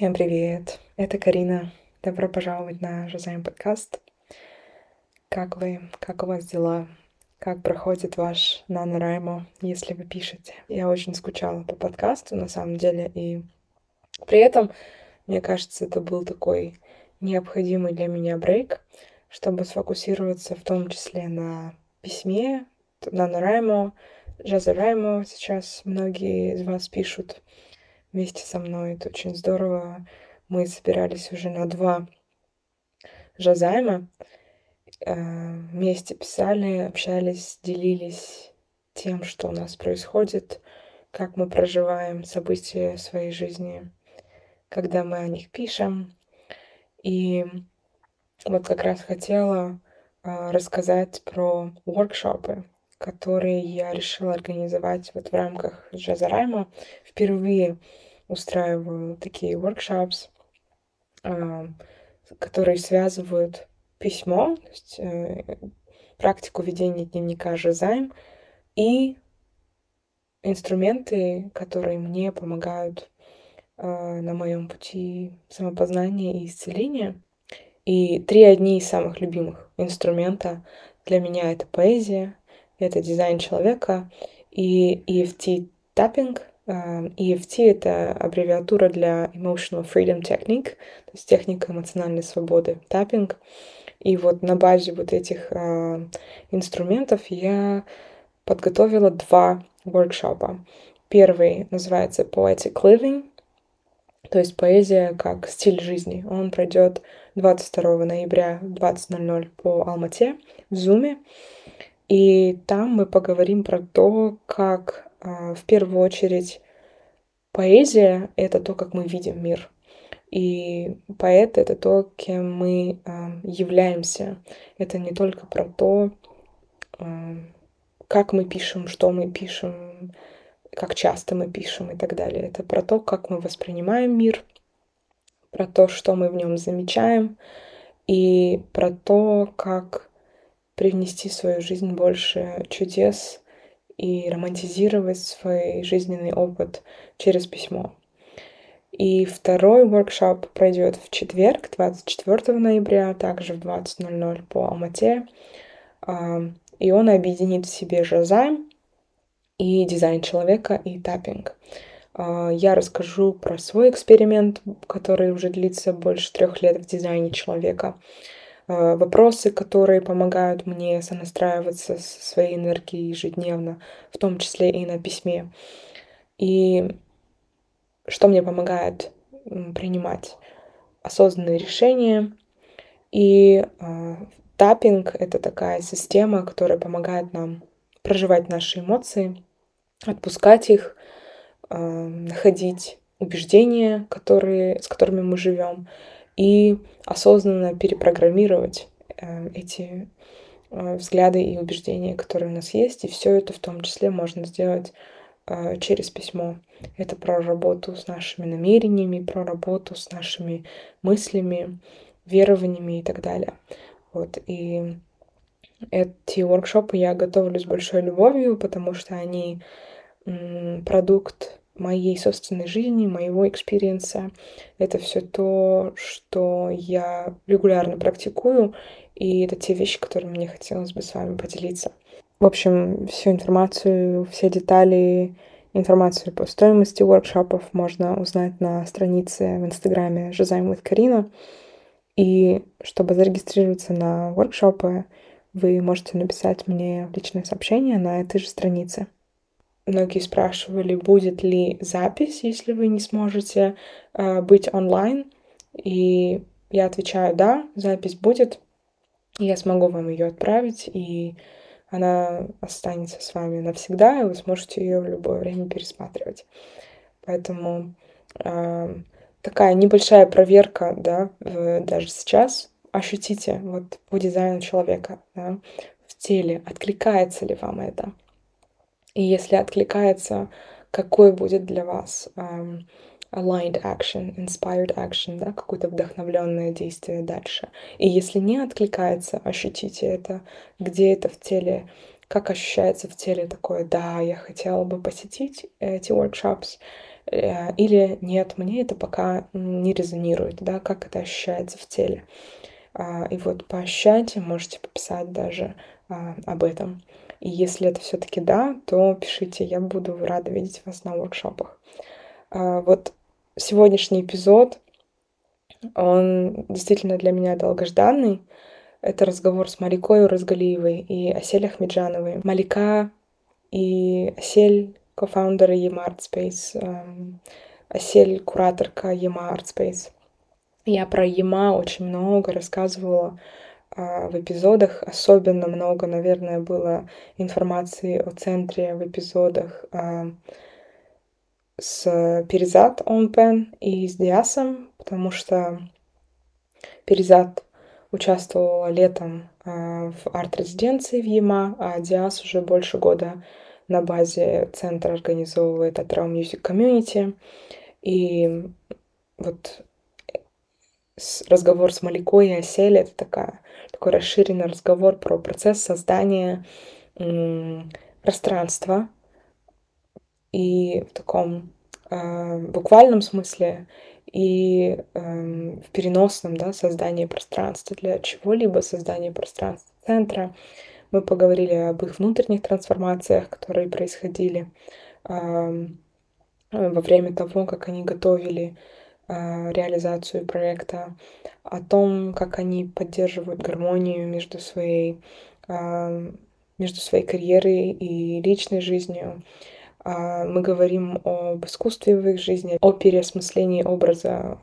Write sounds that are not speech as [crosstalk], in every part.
Всем привет! Это Карина. Добро пожаловать на Жазаем подкаст. Как вы? Как у вас дела? Как проходит ваш NaNoWriMo, если вы пишете? Я очень скучала по подкасту, на самом деле, и при этом, мне кажется, это был такой необходимый для меня брейк, чтобы сфокусироваться в том числе на письме, NaNoWriMo, JazaRimo сейчас многие из вас пишут вместе со мной. Это очень здорово. Мы собирались уже на два жазайма. Э, вместе писали, общались, делились тем, что у нас происходит, как мы проживаем события своей жизни, когда мы о них пишем. И вот как раз хотела э, рассказать про воркшопы, которые я решила организовать вот в рамках Джазарайма. Впервые устраиваю такие workshops, а, которые связывают письмо, то есть э, практику ведения дневника Жазайм и инструменты, которые мне помогают а, на моем пути самопознания и исцеления. И три одни из самых любимых инструмента для меня это поэзия, это дизайн человека, и EFT tapping. EFT — это аббревиатура для Emotional Freedom Technique, то есть техника эмоциональной свободы, tapping. И вот на базе вот этих э, инструментов я подготовила два воркшопа. Первый называется Poetic Living, то есть поэзия как стиль жизни. Он пройдет 22 ноября в 20.00 по Алмате в Зуме. И там мы поговорим про то, как а, в первую очередь поэзия — это то, как мы видим мир. И поэт — это то, кем мы а, являемся. Это не только про то, а, как мы пишем, что мы пишем, как часто мы пишем и так далее. Это про то, как мы воспринимаем мир, про то, что мы в нем замечаем, и про то, как привнести в свою жизнь больше чудес и романтизировать свой жизненный опыт через письмо. И второй воркшоп пройдет в четверг, 24 ноября, также в 20.00 по Алмате. И он объединит в себе жазайм и дизайн человека и таппинг. Я расскажу про свой эксперимент, который уже длится больше трех лет в дизайне человека. Э, вопросы, которые помогают мне сонастраиваться со своей энергией ежедневно, в том числе и на письме. И что мне помогает принимать осознанные решения. И э, таппинг — это такая система, которая помогает нам проживать наши эмоции, отпускать их, э, находить убеждения, которые, с которыми мы живем, и осознанно перепрограммировать э, эти э, взгляды и убеждения, которые у нас есть. И все это в том числе можно сделать э, через письмо. Это про работу с нашими намерениями, про работу с нашими мыслями, верованиями и так далее. Вот. И эти воркшопы я готовлю с большой любовью, потому что они продукт моей собственной жизни, моего experience а. Это все то, что я регулярно практикую, и это те вещи, которые мне хотелось бы с вами поделиться. В общем, всю информацию, все детали, информацию по стоимости воркшопов можно узнать на странице в инстаграме Жизайм with Карина. И чтобы зарегистрироваться на воркшопы, вы можете написать мне личное сообщение на этой же странице. Многие спрашивали, будет ли запись, если вы не сможете э, быть онлайн. И я отвечаю, да, запись будет. Я смогу вам ее отправить, и она останется с вами навсегда, и вы сможете ее в любое время пересматривать. Поэтому э, такая небольшая проверка, да, в, даже сейчас. Ощутите вот по дизайну человека, да, в теле, откликается ли вам это. И если откликается, какой будет для вас um, aligned action, inspired action, да, какое-то вдохновленное действие дальше. И если не откликается, ощутите это, где это в теле, как ощущается в теле такое, да, я хотела бы посетить эти workshops, э, или нет, мне это пока не резонирует, да, как это ощущается в теле. А, и вот поощряйте, можете пописать даже а, об этом. И если это все-таки да, то пишите, я буду рада видеть вас на воркшопах. А, вот сегодняшний эпизод, он действительно для меня долгожданный. Это разговор с Маликой Уразгалиевой и Асель Ахмеджановой. Малика и Асель — кофаундеры Ема эм, Асель — кураторка Ема Space. Я про Ема очень много рассказывала в эпизодах. Особенно много, наверное, было информации о центре в эпизодах а, с Перезат Омпен и с Диасом, потому что Перезат участвовала летом а, в арт-резиденции в ЕМА, а Диас уже больше года на базе центра организовывает Atrao Music Community. И вот разговор с Маликой и Осель — это такая, такой расширенный разговор про процесс создания пространства и в таком э, буквальном смысле и э, в переносном да, создании пространства для чего-либо, создания пространства центра. Мы поговорили об их внутренних трансформациях, которые происходили э, во время того, как они готовили э, реализацию проекта, о том, как они поддерживают гармонию между своей, э, между своей карьерой и личной жизнью, а, мы говорим об искусстве в их жизни, о переосмыслении образа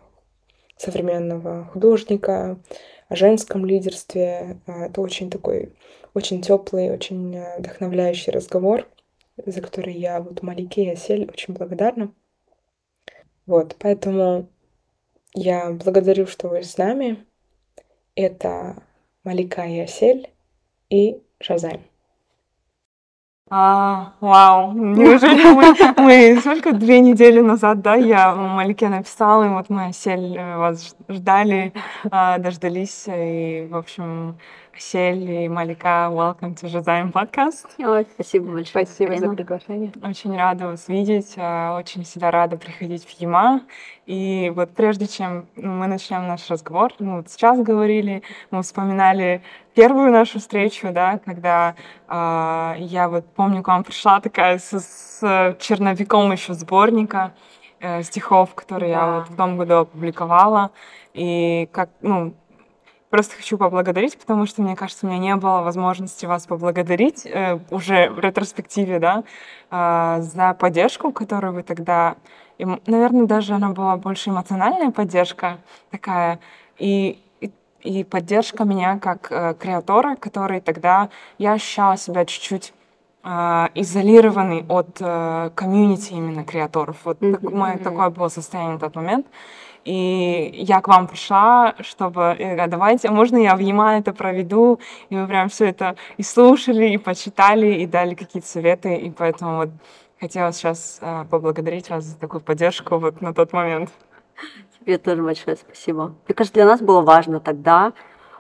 современного художника, о женском лидерстве. А, это очень такой, очень теплый, очень э, вдохновляющий разговор, за который я вот Малике и Асель очень благодарна. Вот, поэтому я благодарю, что вы с нами. Это Малика и Асель и Шазайм. А, вау, неужели мы, мы сколько, две недели назад, да, я Малике написала, и вот мы Сель э, вас ждали, а, дождались, и, в общем, Сель и Малика, welcome to Жазаем подкаст. Ой, спасибо большое. Спасибо Марина. за приглашение. Очень рада вас видеть, а, очень всегда рада приходить в ЕМА. И вот прежде чем мы начнем наш разговор, мы вот сейчас говорили, мы вспоминали первую нашу встречу, да, когда э, я вот помню, к вам пришла такая с, с черновиком еще сборника э, стихов, которые да. я вот в том году опубликовала. И как, ну, Просто хочу поблагодарить, потому что, мне кажется, у меня не было возможности вас поблагодарить э, уже в ретроспективе, да, э, за поддержку, которую вы тогда... И, наверное, даже она была больше эмоциональная поддержка такая. И, и, и поддержка меня как э, креатора, который тогда... Я ощущала себя чуть-чуть э, изолированный от э, комьюнити именно креаторов. Вот mm-hmm. так, мое такое было состояние в тот момент. И я к вам пришла, чтобы, а давайте, можно я в Яма это проведу, и вы прям все это и слушали, и почитали, и дали какие-то советы, и поэтому вот хотела сейчас э, поблагодарить вас за такую поддержку вот на тот момент. Тебе тоже большое спасибо. Мне кажется, для нас было важно тогда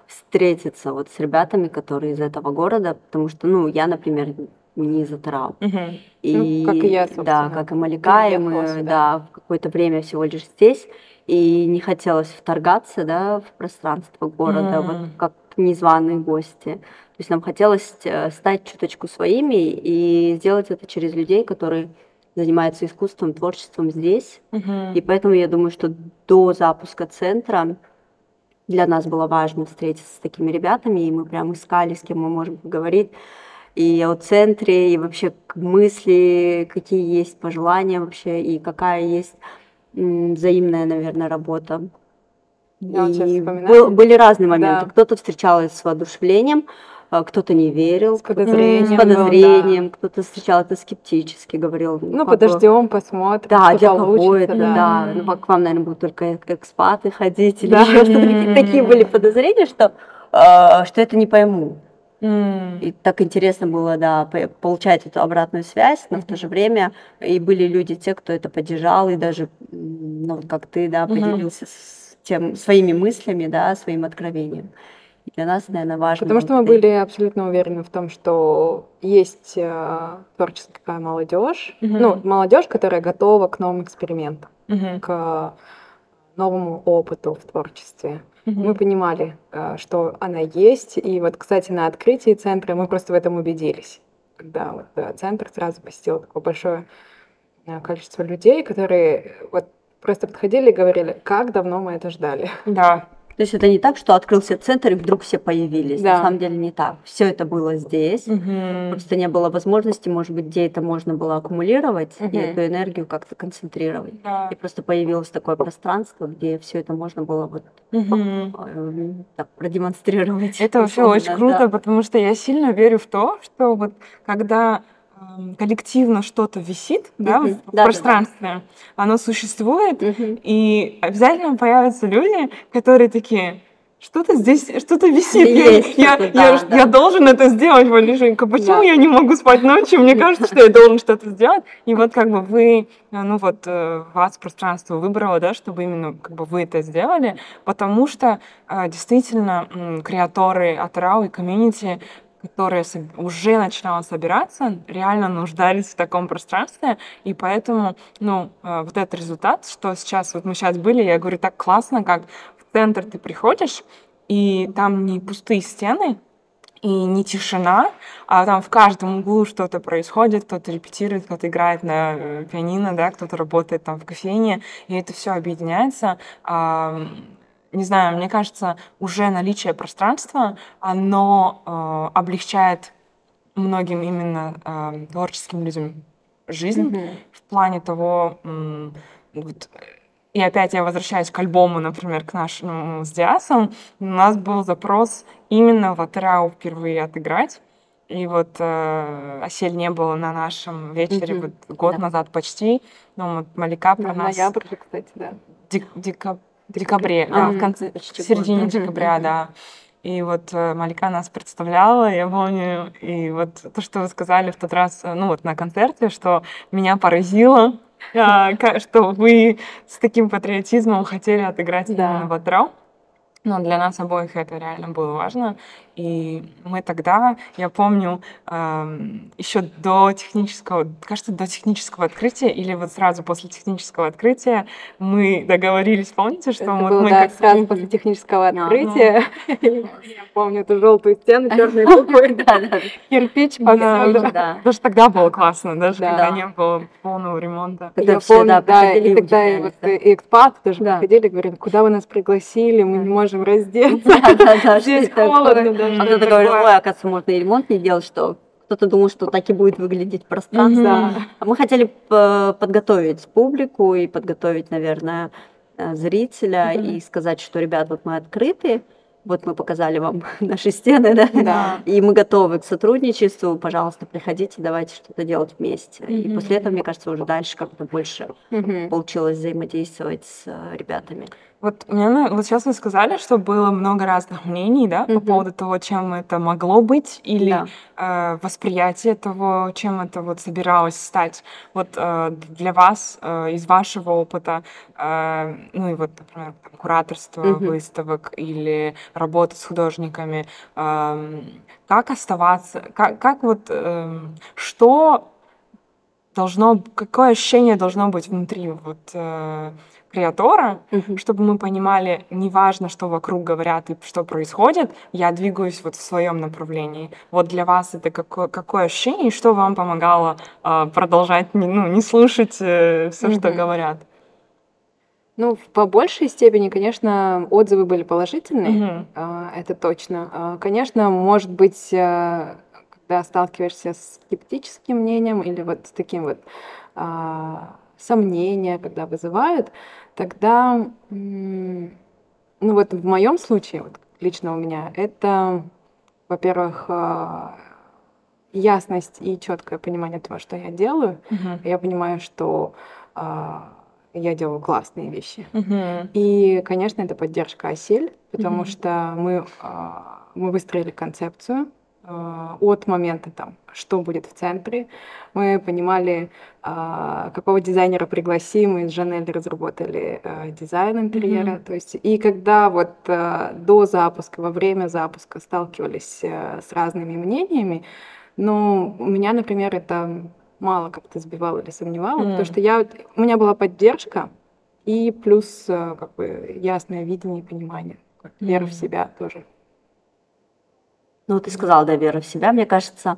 встретиться вот с ребятами, которые из этого города, потому что, ну, я, например, не из Атырау. Угу. И, ну, как и я, собственно. Да, как и Малика, и мы, да, в какое-то время всего лишь здесь и не хотелось вторгаться да, в пространство города, mm. вот как незваные гости. То есть нам хотелось э, стать чуточку своими и сделать это через людей, которые занимаются искусством, творчеством здесь. Mm-hmm. И поэтому я думаю, что до запуска центра для нас было важно встретиться с такими ребятами, и мы прям искали, с кем мы можем поговорить и о центре, и вообще мысли, какие есть пожелания вообще, и какая есть взаимная, наверное, работа. Я и был, были разные моменты. Да. Кто-то встречал с воодушевлением, а кто-то не верил, с подозрением, с подозрением был, да. кто-то встречал это скептически, говорил. Ну, ну подождем, посмотрим. Да, для кого это, да. да. Ну, к вам, наверное, будут только экспаты ходить или да. еще что-то. Такие [laughs] были подозрения, что, э, что это не пойму. Mm. И так интересно было, да, получать эту обратную связь, но mm-hmm. в то же время и были люди, те, кто это поддержал, и даже, ну, как ты, да, поделился mm-hmm. с тем, своими мыслями, да, своим откровением. Для нас, наверное, важно. Потому что мы были абсолютно уверены в том, что есть э, творческая молодежь, mm-hmm. ну, молодежь, которая готова к новым экспериментам, mm-hmm. к новому опыту в творчестве. Mm-hmm. Мы понимали, э, что она есть. И вот, кстати, на открытии центра мы просто в этом убедились. Когда вот, да, центр сразу посетил такое большое э, количество людей, которые вот просто подходили и говорили, как давно мы это ждали. Да, то есть это не так, что открылся центр и вдруг все появились. Да. На самом деле не так. Все это было здесь. Угу. Просто не было возможности, может быть, где это можно было аккумулировать угу. и эту энергию как-то концентрировать. Да. И просто появилось такое пространство, где все это можно было вот угу. так, продемонстрировать. Это [laughs] вообще очень круто, да. потому что я сильно верю в то, что вот когда коллективно что-то висит да, uh-huh. в, да, пространстве, да, оно существует, uh-huh. и обязательно появятся люди, которые такие, что-то здесь, что-то висит. Есть я, я, да, я, да. я должен это сделать, Валишенька. Почему да. я не могу спать ночью? Мне [laughs] кажется, что я должен что-то сделать. И вот как бы вы, ну вот э, вас пространство выбрало, да, чтобы именно как бы вы это сделали, потому что э, действительно креаторы от RAW и комьюнити которые уже начинала собираться, реально нуждались в таком пространстве, и поэтому, ну, э, вот этот результат, что сейчас, вот мы сейчас были, я говорю, так классно, как в центр ты приходишь, и там не пустые стены, и не тишина, а там в каждом углу что-то происходит, кто-то репетирует, кто-то играет на э, пианино, да, кто-то работает там в кофейне, и это все объединяется не знаю, мне кажется, уже наличие пространства, оно э, облегчает многим именно э, творческим людям жизнь mm-hmm. в плане того, э, вот, и опять я возвращаюсь к альбому, например, к нашему с Диасом, у нас был запрос именно в Атрау впервые отыграть. И вот э, Осель не было на нашем вечере mm-hmm. вот год да. назад почти. Но вот Малика про нас... Ноябрь же, кстати, да. Дек- декабрь декабре, а, в конце, в середине декабря, да. И вот э, Малика нас представляла, я помню, и вот то, что вы сказали в тот раз, э, ну вот на концерте, что меня поразило, а, что вы с таким патриотизмом хотели отыграть именно Батрау. Но для нас обоих это реально было важно. И мы тогда, я помню, еще до технического, кажется, до технического открытия или вот сразу после технического открытия мы договорились, помните, что это вот было, мы да, как сразу после технического открытия. [laughs] Я помню эту желтую стену, черные буквы, [laughs] кирпич, Даже тогда было классно, даже когда не было полного ремонта. Я помню, да, и тогда и экспат тоже приходили, говорили, куда вы нас пригласили, мы не можем раздеться. [laughs] Здесь холодно даже. А кто-то говорил, ой, оказывается, можно и ремонт не делать, что кто-то думал, что так и будет выглядеть пространство. Mm-hmm. А мы хотели подготовить публику и подготовить, наверное, э, зрителя mm-hmm. и сказать, что, ребят, вот мы открыты, вот мы показали вам [laughs] наши стены, да? да, и мы готовы к сотрудничеству, пожалуйста, приходите, давайте что-то делать вместе. Mm-hmm. И после этого, мне кажется, уже дальше как-то больше mm-hmm. получилось взаимодействовать с э, ребятами. Вот мне вот сейчас вы сказали, что было много разных мнений, да, mm-hmm. по поводу того, чем это могло быть, или да. э, восприятие того, чем это вот собиралось стать. Вот э, для вас э, из вашего опыта, э, ну и вот, например, кураторство mm-hmm. выставок или работа с художниками, э, как оставаться, как, как вот, э, что должно, какое ощущение должно быть внутри вот э, креатора, угу. чтобы мы понимали, неважно, что вокруг говорят и что происходит, я двигаюсь вот в своем направлении. Вот для вас это какое, какое ощущение, и что вам помогало э, продолжать не, ну, не слушать э, все, угу. что говорят? Ну, по большей степени, конечно, отзывы были положительные, угу. это точно. А, конечно, может быть, э, когда сталкиваешься с скептическим мнением или вот с таким вот сомнения, когда вызывают, тогда, ну вот в моем случае, вот лично у меня, это, во-первых, а, ясность и четкое понимание того, что я делаю. Uh-huh. Я понимаю, что а, я делаю классные вещи. Uh-huh. И, конечно, это поддержка осель, потому uh-huh. что мы, а, мы выстроили концепцию от момента там, что будет в центре. Мы понимали, а, какого дизайнера пригласим. Мы с Жанель разработали а, дизайн интерьера. Mm-hmm. То есть, и когда вот а, до запуска, во время запуска сталкивались с разными мнениями, ну, у меня, например, это мало как-то сбивало или сомневало, mm. потому что я, у меня была поддержка и плюс как бы ясное видение и понимание, вера mm. в себя тоже. Ну, ты сказала, да, вера в себя. Мне кажется,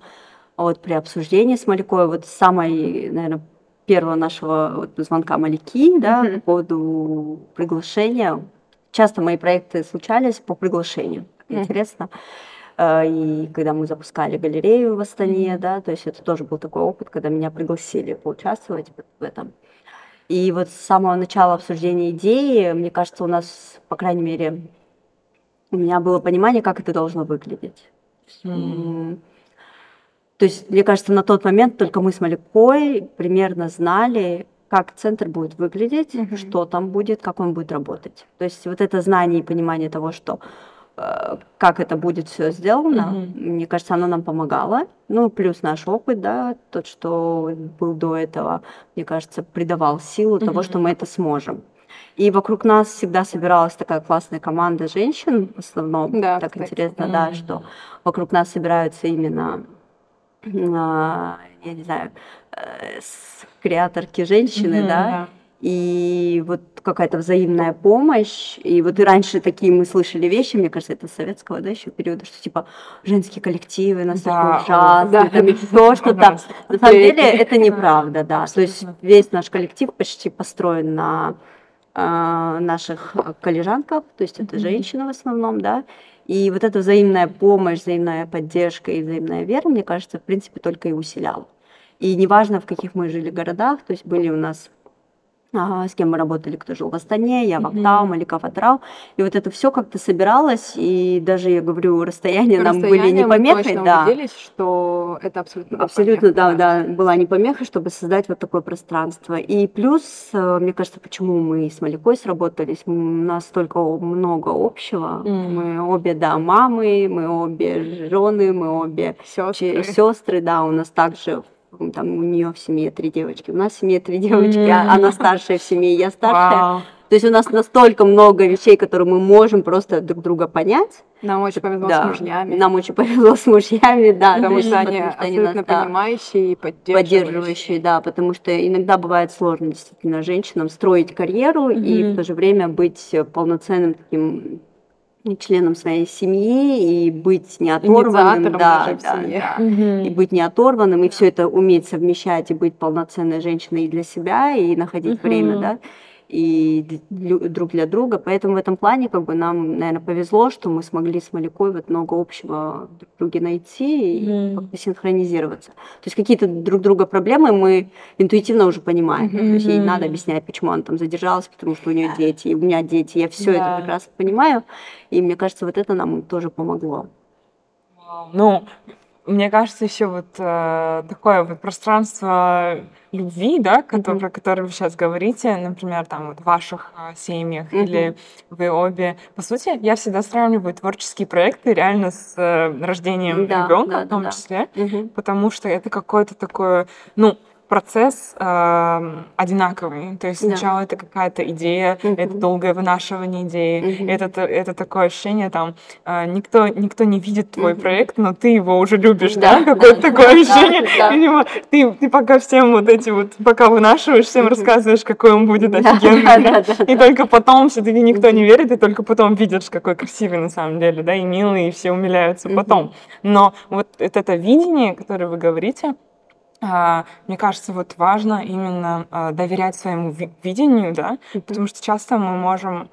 вот при обсуждении с Малякой, вот самой, наверное, первого нашего вот звонка Маляки, да, mm-hmm. по поводу приглашения. Часто мои проекты случались по приглашению. Mm-hmm. Интересно. Э, и когда мы запускали галерею в Астане, mm-hmm. да, то есть это тоже был такой опыт, когда меня пригласили поучаствовать в этом. И вот с самого начала обсуждения идеи, мне кажется, у нас, по крайней мере, у меня было понимание, как это должно выглядеть. То есть, мне кажется, на тот момент только мы с Малякой примерно знали, как центр будет выглядеть, mm-hmm. что там будет, как он будет работать. То есть вот это знание и понимание того, что э, как это будет все сделано, mm-hmm. мне кажется, оно нам помогало. Ну, плюс наш опыт, да, тот, что был до этого, мне кажется, придавал силу mm-hmm. того, что мы это сможем. И вокруг нас всегда собиралась такая классная команда женщин, в основном. Да, так кстати. интересно, mm-hmm. да, что вокруг нас собираются именно, а, я не знаю, э, креаторки женщины, mm-hmm, да, да. И вот какая-то взаимная помощь. И вот и раньше такие мы слышали вещи, мне кажется, это советского, да, еще периода, что типа женские коллективы настолько да, ужасные, да. там еще что-то. [laughs] На самом деле это неправда, да. То есть весь наш коллектив почти построен на наших коллежанках, то есть это женщины в основном, да, и вот эта взаимная помощь, взаимная поддержка и взаимная вера, мне кажется, в принципе, только и усиляла. И неважно, в каких мы жили городах, то есть были у нас с кем мы работали, кто жил в Астане, я в Актау, Малика Фатрау. И вот это все как-то собиралось, и даже, я говорю, расстояние нам были не помехой. Мы да. убедились, что это абсолютно Абсолютно, да, да, была не помеха, чтобы создать вот такое пространство. И плюс, э, мне кажется, почему мы с Маликой сработались, у нас столько много общего. Mm. Мы обе, да, мамы, мы обе жены, мы обе сестры. сестры, да, у нас также там у нее в семье три девочки, у нас в семье три девочки, mm-hmm. она старшая в семье, я старшая. Wow. То есть у нас настолько много вещей, которые мы можем просто друг друга понять. Нам очень повезло да. с мужьями. Нам очень повезло с мужьями, да. Потому что они абсолютно понимающие и поддерживающие. Поддерживающие, да, потому что иногда бывает сложно действительно женщинам строить карьеру mm-hmm. и в то же время быть полноценным таким членом своей семьи и быть не оторванным, да, да, да, угу. и быть не оторванным и все это уметь совмещать и быть полноценной женщиной и для себя и находить угу. время, да, и друг для друга. Поэтому в этом плане как бы нам, наверное, повезло, что мы смогли с Малякой вот много общего друг друга найти и mm. как-то синхронизироваться. То есть какие-то друг друга проблемы мы интуитивно уже понимаем. Mm-hmm. То есть ей надо объяснять, почему она там задержалась, потому что у нее дети, и у меня дети. Я все yeah. это прекрасно понимаю. И мне кажется, вот это нам тоже помогло. Ну, мне кажется, еще вот э, такое вот пространство любви, да, который, mm-hmm. про которое вы сейчас говорите, например, там вот в ваших э, семьях mm-hmm. или вы обе. По сути, я всегда сравниваю творческие проекты реально с э, рождением да, ребенка да, в том да, числе, mm-hmm. потому что это какое-то такое, ну, процесс э, одинаковый. То есть сначала да. это какая-то идея, mm-hmm. это долгое вынашивание идеи, mm-hmm. это, это такое ощущение, там, э, никто, никто не видит твой mm-hmm. проект, но ты его уже любишь, да? да? Какое-то [laughs] да, такое ощущение. Да, Видимо, ты, ты пока всем вот эти вот, пока вынашиваешь, всем mm-hmm. рассказываешь, какой он будет офигенный, [laughs] и только потом все-таки никто не верит, и только потом видишь, какой красивый на самом деле, да, и милый, и все умиляются потом. Но вот это, видение, которое вы говорите, мне кажется, вот важно именно а, доверять своему видению, да, потому что часто мы можем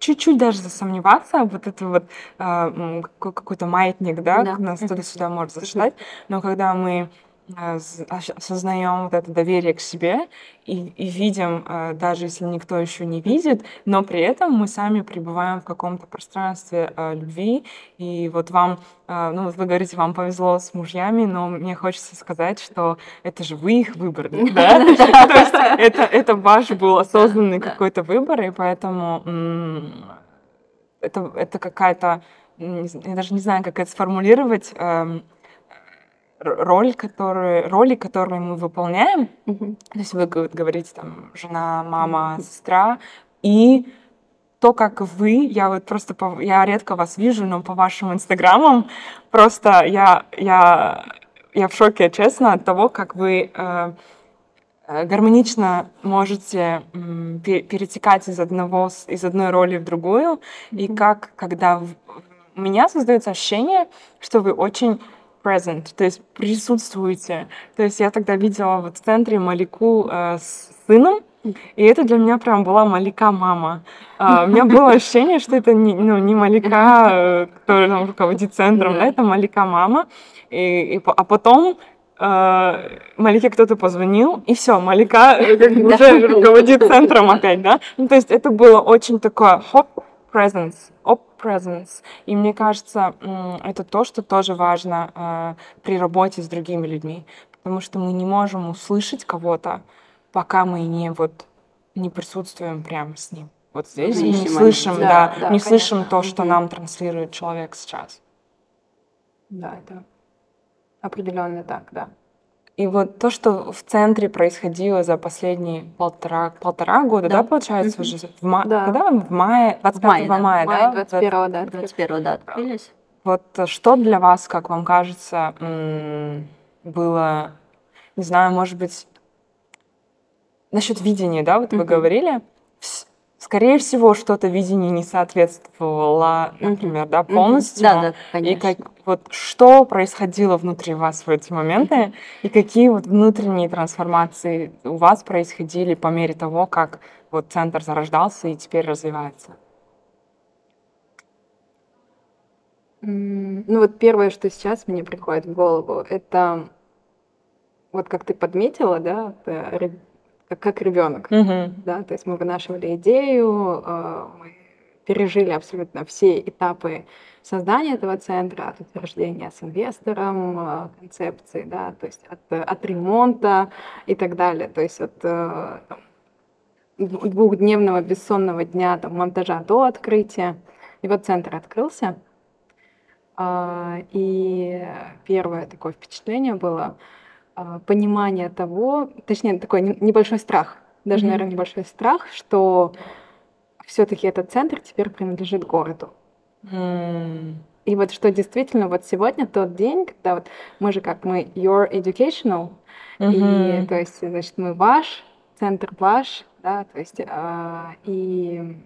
чуть-чуть даже засомневаться, вот это вот э, какой-то маятник, да, да. нас туда-сюда может зашатать, но когда мы осознаем вот это доверие к себе и, и видим, э, даже если никто еще не видит, но при этом мы сами пребываем в каком-то пространстве э, любви. И вот вам, ну вот вы говорите, вам повезло с мужьями, но мне хочется сказать, что это же вы их выбрали, [laughs] да? [laughs] То есть это, это ваш был осознанный какой-то выбор, и поэтому это, это какая-то, я даже не знаю, как это сформулировать, эм, роль, которые, роли, которые мы выполняем. Mm-hmm. То есть вы говорите там жена, мама, сестра, и то, как вы, я вот просто, по, я редко вас вижу, но по вашим инстаграмам просто я, я, я в шоке, честно, от того, как вы э, э гармонично можете э, перетекать из одного, из одной роли в другую, mm-hmm. и как, когда в, у меня создается ощущение, что вы очень present, то есть присутствуете. То есть я тогда видела вот в центре Малику э, с сыном, и это для меня прям была Малика мама. А, у меня было ощущение, что это не, ну, не Малика, э, которая там руководит центром, да, это Малика мама. И, и, а потом э, Малике кто-то позвонил, и все, Малика э, уже руководит центром опять, да. Ну, то есть это было очень такое хоп, presence, оп, presence. И мне кажется, это то, что тоже важно э, при работе с другими людьми, потому что мы не можем услышать кого-то, пока мы не вот не присутствуем прямо с ним. Вот здесь не слышим, да, да, да не конечно. слышим то, что нам транслирует человек сейчас. Да, это определенно так, да. И вот то, что в центре происходило за последние полтора, полтора года, да, да получается, mm-hmm. уже в мае, да. когда в мае, 25 в мае, да, мая, да? 21 да, 21 да, открылись. Вот что для вас, как вам кажется, было, не знаю, может быть, насчет видения, да, вот mm-hmm. вы говорили, скорее всего, что-то видение не соответствовало, например, да, полностью. Да, да, конечно. И как, вот что происходило внутри вас в эти моменты, и какие вот внутренние трансформации у вас происходили по мере того, как вот центр зарождался и теперь развивается? Ну вот первое, что сейчас мне приходит в голову, это вот как ты подметила, да, как, как ребенок. Угу. Да? То есть мы вынашивали идею, э, мы пережили абсолютно все этапы создания этого центра, от утверждения с инвестором, э, концепции, да, то есть от, от ремонта и так далее. То есть от э, там, двухдневного бессонного дня там, монтажа до открытия. И вот центр открылся. И первое такое впечатление было — понимание того, точнее, такой небольшой страх, даже, mm-hmm. наверное, небольшой страх, что все-таки этот центр теперь принадлежит городу. Mm. И вот что действительно вот сегодня тот день, когда вот мы же как мы your educational, mm-hmm. и то есть значит мы ваш центр ваш, да, то есть э, и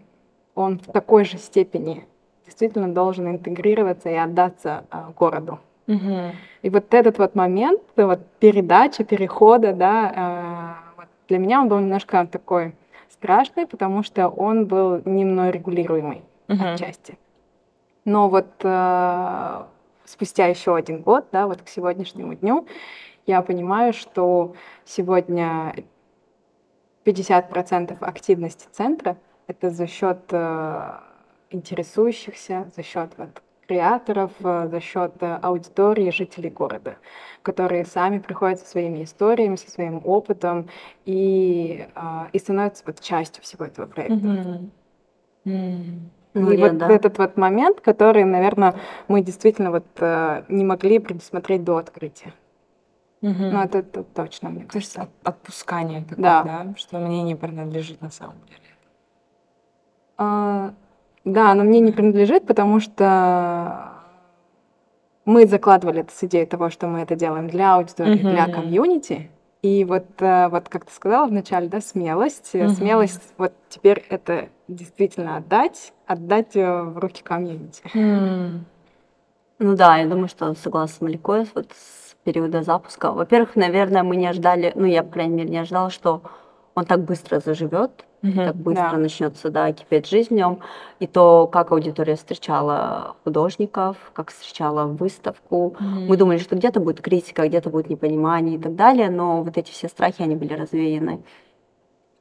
он в такой же степени действительно должен интегрироваться и отдаться э, городу. Угу. И вот этот вот момент, вот передача, перехода, да, э, вот для меня он был немножко такой страшный, потому что он был не мной регулируемый угу. отчасти. Но вот э, спустя еще один год, да, вот к сегодняшнему дню, я понимаю, что сегодня 50% активности центра это за счет э, интересующихся, за счет вот, креаторов э, за счет э, аудитории жителей города, которые сами приходят со своими историями, со своим опытом и, а, и становятся вот частью всего этого проекта. Mm-hmm. Mm-hmm. Ну, и вот да. этот вот момент, который, наверное, мы действительно вот э, не могли предусмотреть до открытия. Угу. Ну, это, это точно, мне кажется. То есть отпускание такое, да. да, что мне не принадлежит на самом деле. А, да, оно мне не принадлежит, потому что мы закладывали это с идеей того, что мы это делаем для аудитории, uh-huh. для комьюнити. И вот, э, вот как ты сказала вначале, да, смелость. Uh-huh. Смелость вот теперь это действительно отдать, отдать э, в руки комьюнити. Ну да, я думаю, что согласна с Маликой вот с периода запуска. Во-первых, наверное, мы не ожидали, ну я, по крайней мере, не ожидала, что он так быстро заживет, угу, так быстро да. начнется, да, кипеть жизнь в нем. И то, как аудитория встречала художников, как встречала выставку. Угу. Мы думали, что где-то будет критика, где-то будет непонимание и так далее, но вот эти все страхи, они были развеяны.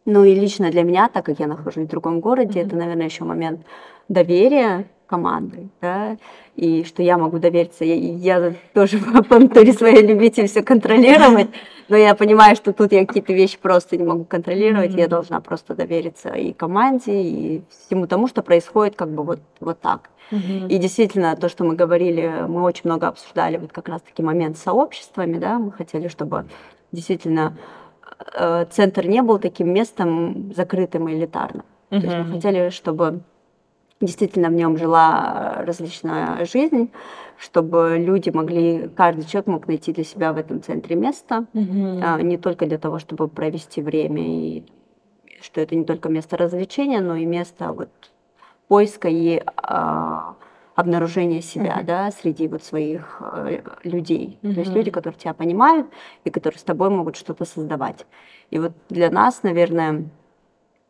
Ну и лично для меня, так как я нахожусь в другом городе, mm-hmm. это, наверное, еще момент доверия команды, да, и что я могу довериться. Я, я тоже [laughs] по натуре своей любите все контролировать, но я понимаю, что тут я какие-то вещи просто не могу контролировать, mm-hmm. я должна просто довериться и команде, и всему тому, что происходит как бы вот, вот так. Mm-hmm. И действительно, то, что мы говорили, мы очень много обсуждали вот как раз-таки момент с сообществами, да, мы хотели, чтобы действительно Э, центр не был таким местом закрытым и элитарным. Mm-hmm. То есть мы хотели, чтобы действительно в нем жила различная жизнь, чтобы люди могли, каждый человек мог найти для себя в этом центре место, mm-hmm. а, не только для того, чтобы провести время, и что это не только место развлечения, но и место вот поиска и а, обнаружение себя, mm-hmm. да, среди вот своих э, людей. Mm-hmm. То есть люди, которые тебя понимают и которые с тобой могут что-то создавать. И вот для нас, наверное,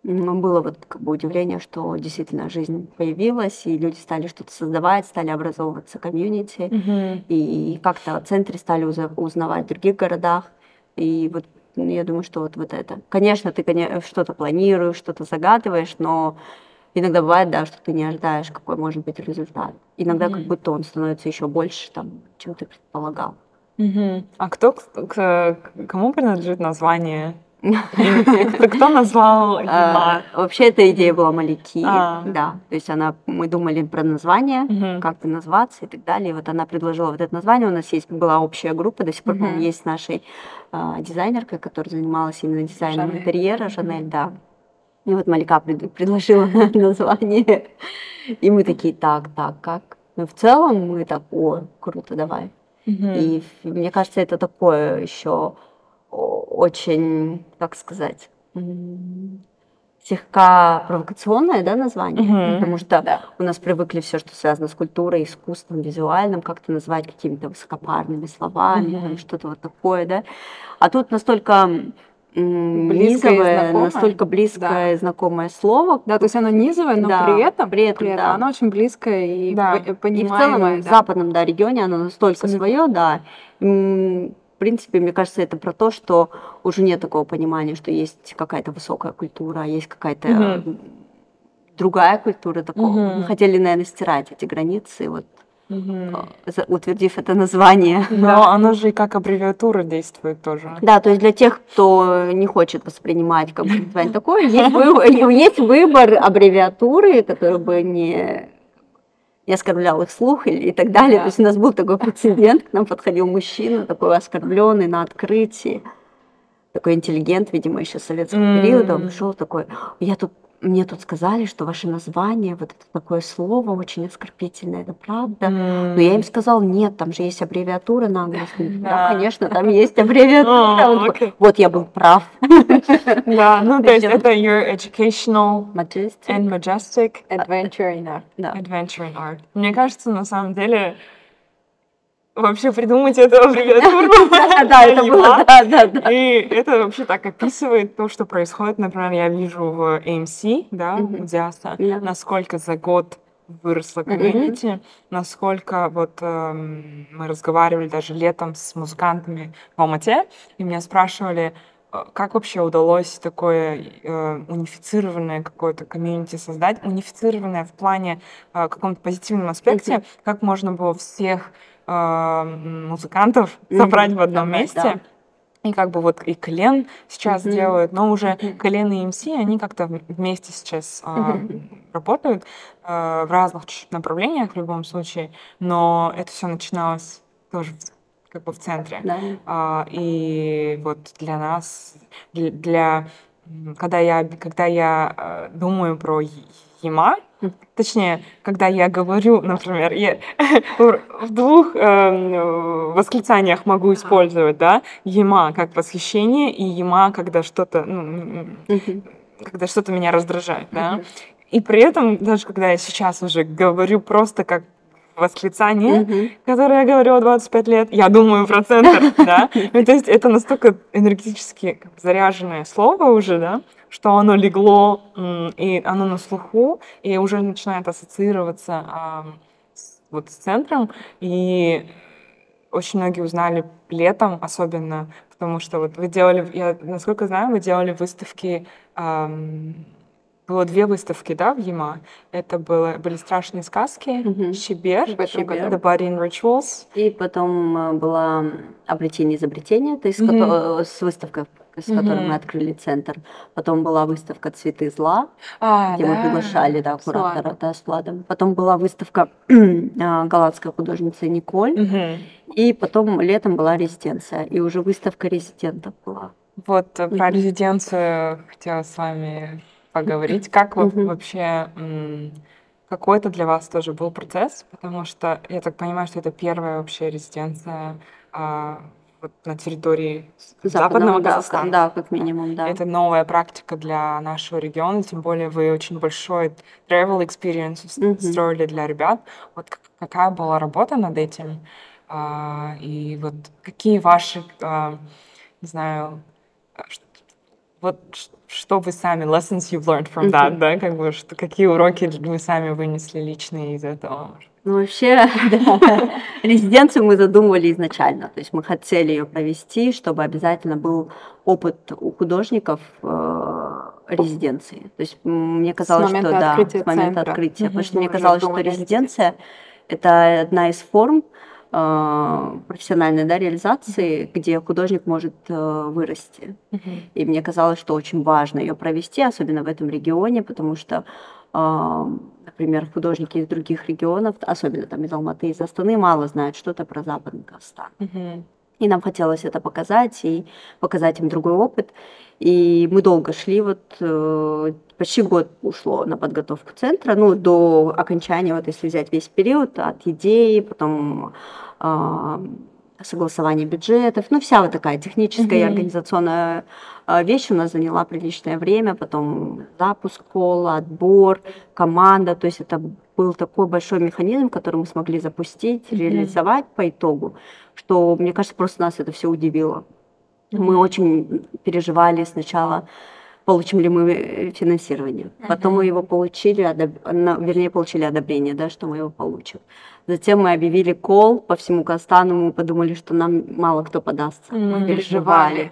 было вот как бы удивление, что действительно жизнь появилась, и люди стали что-то создавать, стали образовываться комьюнити, mm-hmm. и, и как-то в центре стали узнавать в других городах. И вот ну, я думаю, что вот, вот это. Конечно, ты что-то планируешь, что-то загадываешь, но Иногда бывает, да, что ты не ожидаешь, какой может быть результат. Иногда mm-hmm. как будто он становится еще больше, там, чем ты предполагал. Mm-hmm. А кто, к, кому принадлежит название? [laughs] Кто назвал а, Вообще эта идея была Малики, а. да. То есть она, мы думали про название, как бы назваться и так далее. Вот она предложила вот это название. У нас есть была общая группа, до сих пор есть нашей а, дизайнеркой, которая занималась именно дизайном интерьера, Жанель, да. И вот Малика предложила [laughs] название. И мы такие, так, так, как? Но в целом мы так, о, круто, давай. И мне кажется, это такое еще очень, как сказать, слегка провокационное да, название, mm-hmm. потому что да. у нас привыкли все, что связано с культурой, искусством, визуальным, как-то называть какими-то высокопарными словами, mm-hmm. что-то вот такое, да. А тут настолько низовое, настолько близкое да. знакомое слово. Да, то есть оно низовое, но да, при этом, при этом, при этом да. оно очень близкое и да. понимаемое. И в целом да. в западном да, регионе оно настолько свое, да. В принципе, мне кажется, это про то, что уже нет такого понимания, что есть какая-то высокая культура, а есть какая-то угу. другая культура такого. Угу. Мы хотели, наверное, стирать эти границы. Вот угу. утвердив это название. Но да. оно же и как аббревиатура действует тоже. Да, то есть для тех, кто не хочет воспринимать как название такое, есть выбор, есть выбор аббревиатуры, который бы не не оскорблял их слух и, и так далее. Да. То есть у нас был такой прецедент, к нам подходил мужчина, такой оскорбленный на открытии, такой интеллигент, видимо, еще советского периода, он пришел такой, я тут мне тут сказали, что ваше название, вот это такое слово очень оскорбительное, это правда. Mm. Но я им сказал, нет, там же есть аббревиатура на английском. [laughs] Да, конечно, там есть аббревиатура. [laughs] Вот я был прав. [laughs] Да, ну то есть это your educational and majestic adventure in art. Adventure in art. Мне кажется, на самом деле вообще придумать эту аббревиатуру. [laughs] Да, это было, да, да, да. И это вообще так описывает то, что происходит. Например, я вижу в AMC, да, в Диаса, насколько за год выросла комьюнити, насколько вот эм, мы разговаривали даже летом с музыкантами в Алмате, и меня спрашивали, э, как вообще удалось такое э, унифицированное какое-то комьюнити создать, унифицированное в плане э, каком-то позитивном аспекте, mm-hmm. как можно было всех э, музыкантов собрать в одном Собрать, месте. Да. И как бы вот и Клен сейчас mm-hmm. делают, но уже mm-hmm. Клен и МС, они как-то вместе сейчас э, mm-hmm. работают э, в разных направлениях в любом случае, но это все начиналось тоже как бы в центре. Да. А, и вот для нас, для, для когда я когда я э, думаю про Ема, Точнее, когда я говорю, например, я [laughs] в двух э, восклицаниях могу использовать, да, ема как восхищение и ема, когда что-то, ну, когда что-то меня раздражает, да. И при этом, даже когда я сейчас уже говорю просто как восклицание, mm-hmm. которое я говорила 25 лет, я думаю про центр, [laughs] да. Ну, то есть это настолько энергетически заряженное слово уже, да, что оно легло, и оно на слуху, и уже начинает ассоциироваться а, с, вот с центром. И очень многие узнали летом особенно, потому что вот вы делали, я насколько знаю, вы делали выставки было две выставки, да, в ЕМА. Это было, были страшные сказки, угу. Щебер, Щебер. The Body in Rituals. И потом э, была обретение изобретения, то есть с, с выставкой, с угу. мы открыли центр. Потом была выставка Цветы зла, а, где да. мы приглашали да, куратора да, с Владом. Потом была выставка [clears throat] а, голландской художницы Николь. Угу. И потом летом была резиденция. И уже выставка резидентов была. Вот угу. про резиденцию хотела с вами поговорить. Как вы вообще какой это для вас тоже был процесс, потому что я так понимаю, что это первая вообще резиденция а, вот на территории западного, западного Казахстана. Да, как минимум, да. Это новая практика для нашего региона, тем более вы очень большой travel experience mm-hmm. строили для ребят. Вот какая была работа над этим? А, и вот какие ваши, а, не знаю, вот что вы сами, lessons you've learned from that, mm-hmm. да, как бы, что, какие уроки вы сами вынесли личные из этого? Ну, вообще, [laughs] да, резиденцию мы задумывали изначально, то есть мы хотели ее провести, чтобы обязательно был опыт у художников э, резиденции. То есть мне казалось, что да, с момента открытия, потому что мне казалось, что резиденция это одна из форм, Э, профессиональной да, реализации, где художник может э, вырасти. Uh-huh. И мне казалось, что очень важно ее провести, особенно в этом регионе, потому что, э, например, художники из других регионов, особенно там из Алматы, из Астаны, мало знают что-то про Западный Казахстан. Uh-huh. И нам хотелось это показать и показать им другой опыт. И мы долго шли, вот э, почти год ушло на подготовку центра, ну, до окончания, вот если взять весь период, от идеи, потом э, согласование бюджетов, ну, вся вот такая техническая mm-hmm. и организационная вещь у нас заняла приличное время, потом запуск кола, отбор, команда, то есть это был такой большой механизм, который мы смогли запустить, mm-hmm. реализовать по итогу, что, мне кажется, просто нас это все удивило. Мы очень переживали сначала, получим ли мы э, финансирование. Потом мы его получили, одоб... вернее, получили одобрение, да, что мы его получим. Затем мы объявили кол по всему Казахстану, мы подумали, что нам мало кто подастся. Мы переживали.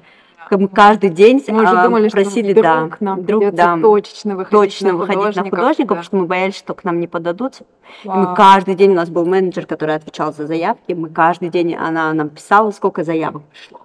Мы каждый день мы уже а, думали, просили, что да, к нам вдруг, да, точно выходить, точно на, выходить на художников, да. потому что мы боялись, что к нам не подадутся. мы каждый день у нас был менеджер, который отвечал за заявки. Мы каждый день она нам писала, сколько заявок пришло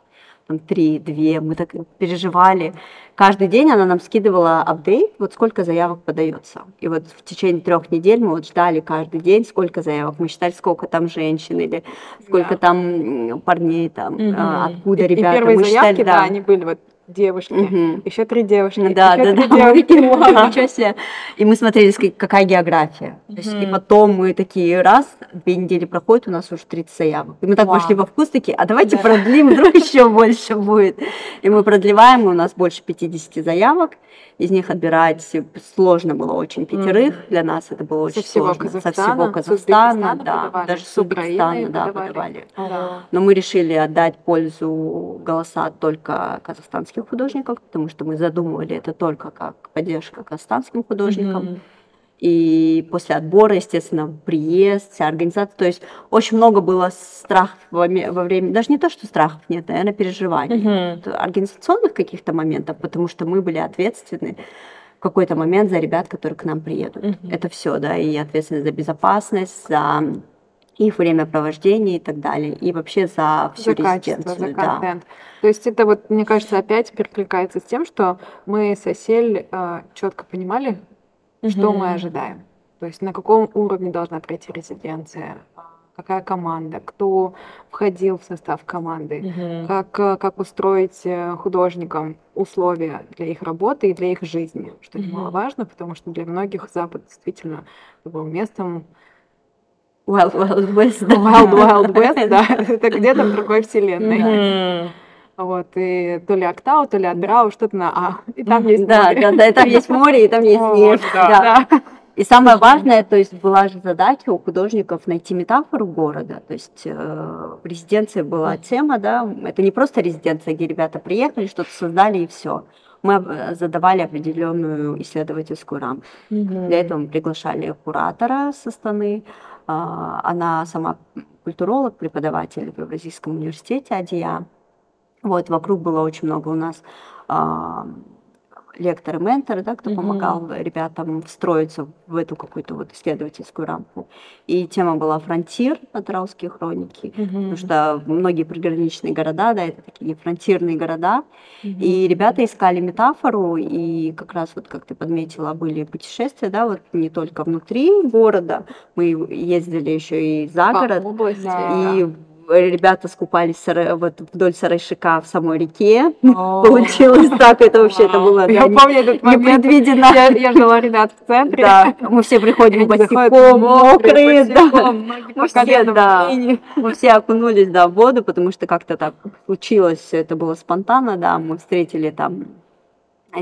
там, три, две, мы так переживали. Каждый день она нам скидывала апдейт, вот сколько заявок подается. И вот в течение трех недель мы вот ждали каждый день, сколько заявок. Мы считали, сколько там женщин или сколько да. там парней, там, угу. откуда и, ребята. И первые мы заявки, считали, да, да, они были вот девушки, угу. еще три девушки, да, еще да, три да. девушки. [laughs] Ничего себе. И мы смотрели, какая география. Угу. есть, и потом мы такие, раз, две недели проходит, у нас уже 30 заявок. И мы так Вау. вошли во вкус, такие, а давайте да. продлим, вдруг [laughs] еще больше будет. И мы продлеваем, и у нас больше 50 заявок из них отбирать сложно было очень пятерых. Mm-hmm. Для нас это было очень всего сложно. Со всего Казахстана, да, подавали, даже с Узбекистана, да, подавали. подавали. Да. Но мы решили отдать пользу голоса только казахстанским художникам, потому что мы задумывали это только как поддержка казахстанским художникам. Mm-hmm и после отбора, естественно, приезд, вся организация. То есть очень много было страхов во, во время, даже не то, что страхов нет, наверное, переживаний, uh-huh. организационных каких-то моментов, потому что мы были ответственны в какой-то момент за ребят, которые к нам приедут. Uh-huh. Это все, да, и ответственность за безопасность, за их времяпровождение и так далее, и вообще за всю за резиденцию. за контент. Да. То есть это вот, мне кажется, опять перекликается с тем, что мы с Осель э, четко понимали, что мы ожидаем. То есть на каком уровне должна пройти резиденция, какая команда, кто входил в состав команды, mm как, э, как устроить э, художникам условия для их работы и для их жизни, что mm немаловажно, потому что для многих Запад действительно был местом Wild Wild West. Wild Wild [laughs] West, да, это где-то в другой вселенной. Вот, и то ли Октау, то ли Адбрау, что-то на А. И там есть да, море. Да, да, и там есть море, и там есть нефть. Да. да. И самое важное, то есть была же задача у художников найти метафору города. То есть э, резиденция была тема, да, это не просто резиденция, где ребята приехали, что-то создали и все. Мы задавали определенную исследовательскую рамку. Mm-hmm. Для этого мы приглашали куратора со стороны. Э, она сама культуролог, преподаватель в Евразийском университете Адия. Вот, вокруг было очень много у нас лекторы, менторы, да, кто mm-hmm. помогал ребятам встроиться в эту какую-то вот исследовательскую рамку. И тема была фронтир, атрауские хроники, mm-hmm. потому что многие приграничные города, да, это такие фронтирные города, mm-hmm. и ребята искали метафору, и как раз вот, как ты подметила, были путешествия, да, вот не только внутри города, мы ездили еще и за город, области, и да ребята скупались вот вдоль Сарайшика в самой реке. [laughs] Получилось так, это вообще это было Я помню этот момент. Непредвиденно. Я жила ребят в центре. Да, мы все приходим босиком, мокрые, да. Мы все, да, мы все окунулись, да, в воду, потому что как-то так случилось, это было спонтанно, да, мы встретили там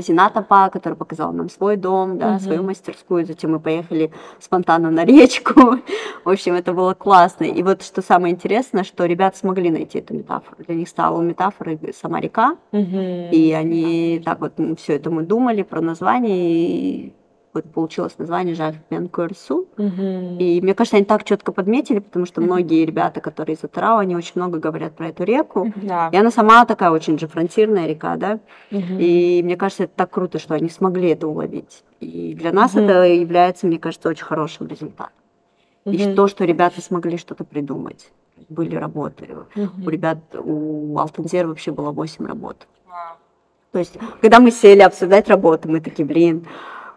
Зината Па, который показал нам свой дом, да, угу. свою мастерскую, затем мы поехали спонтанно на речку. [laughs] В общем, это было классно. И вот что самое интересное, что ребята смогли найти эту метафору. Для них стала метафорой сама река, угу. и они так вот все это мы думали про название, и вот получилось название Жак Пенкуэрсу. Угу. И мне кажется, они так четко подметили, потому что многие ребята, которые из Атарау, они очень много говорят про эту реку. Да. И она сама такая очень же фронтирная река, да. Угу. И мне кажется, это так круто, что они смогли это уловить. И для нас угу. это является, мне кажется, очень хорошим результатом. Угу. И то, что ребята смогли что-то придумать. Были работы. Угу. У ребят, у Алтензер вообще было 8 работ. То есть, когда мы сели обсуждать работу, мы такие, блин,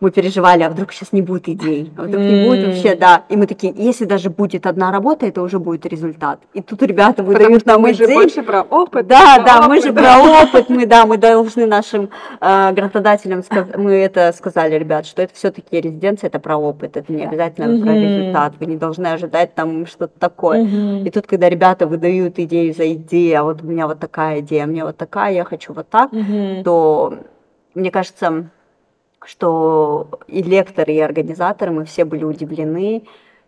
мы переживали, а вдруг сейчас не будет идей, а вдруг не будет вообще, да. И мы такие, если даже будет одна работа, это уже будет результат. И тут ребята выдают нам мы идеи. же больше про опыт. Да, да, опыт. мы же про опыт, мы, да, мы должны нашим э, градодателям, мы это сказали, ребят, что это все-таки резиденция, это про опыт, это не обязательно mm-hmm. про результат, вы не должны ожидать там что-то такое. Mm-hmm. И тут, когда ребята выдают идею за идею, а вот у меня вот такая идея, мне вот такая, я хочу вот так, mm-hmm. то мне кажется, что и лекторы, и организаторы, мы все были удивлены,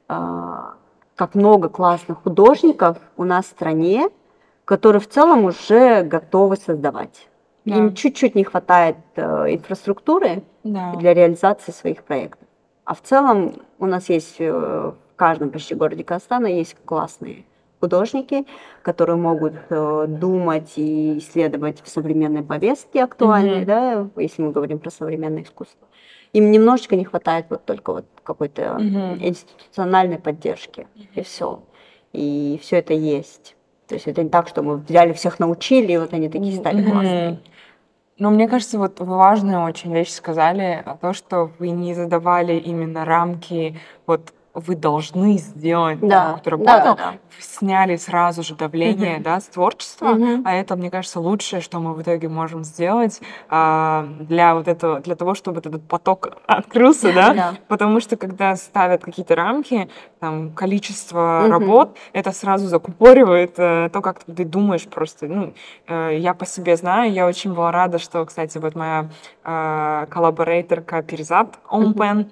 а, как много классных художников у нас в стране, которые в целом уже готовы создавать. Да. Им чуть-чуть не хватает э, инфраструктуры да. для реализации своих проектов. А в целом у нас есть э, в каждом почти городе Казахстана есть классные художники, которые могут э, думать и исследовать в современной повестке актуальной, mm-hmm. да, если мы говорим про современное искусство. Им немножечко не хватает вот только вот какой-то mm-hmm. институциональной поддержки, mm-hmm. и все. И все это есть. То есть это не так, что мы взяли всех научили, и вот они такие стали классные. Mm-hmm. Но мне кажется, вот вы важную очень вещь сказали, то, что вы не задавали именно рамки вот вы должны сделать да. эту работу, да, да, сняли сразу же давление угу. да, с творчества, угу. а это, мне кажется, лучшее, что мы в итоге можем сделать а, для вот этого, для того, чтобы этот поток открылся, да, да. потому что когда ставят какие-то рамки, там количество угу. работ, это сразу закупоривает э, то, как ты думаешь просто. Ну, э, я по себе знаю, я очень была рада, что, кстати, вот моя коллаборейторка Перезат Омпен, угу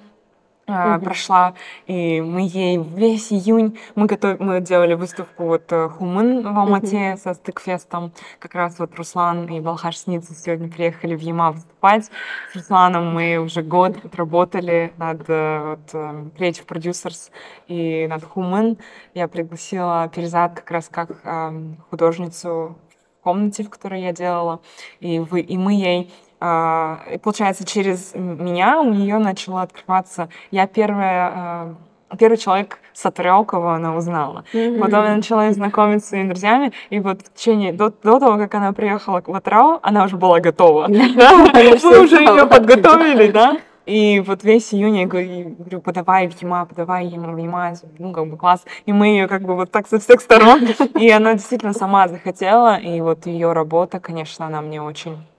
Uh-huh. прошла, и мы ей весь июнь, мы, готов, мы делали выставку вот э, Хумын в Алмате uh-huh. со стыкфестом, как раз вот Руслан и Балхаш Сница сегодня приехали в Яма выступать. С Русланом мы уже год работали над э, вот, Creative Producers и над Хумын. Я пригласила Перезад как раз как э, художницу в комнате, в которой я делала, и, вы, и мы ей и получается, через меня у нее начало открываться. Я первая, а, первый человек с Атрел, кого она узнала. Mm-hmm. Потом я начала знакомиться с своими друзьями, и вот в течение до, до того, как она приехала в Атрау, она уже была готова. [laughs] Мы уже ее подготовили, да. И вот весь июнь я говорю, подавай в Ема, подавай ему в Ема, ну, как бы класс. И мы ее как бы вот так со всех сторон. [laughs] И она действительно сама захотела, и вот ее работа, конечно, она мне очень а,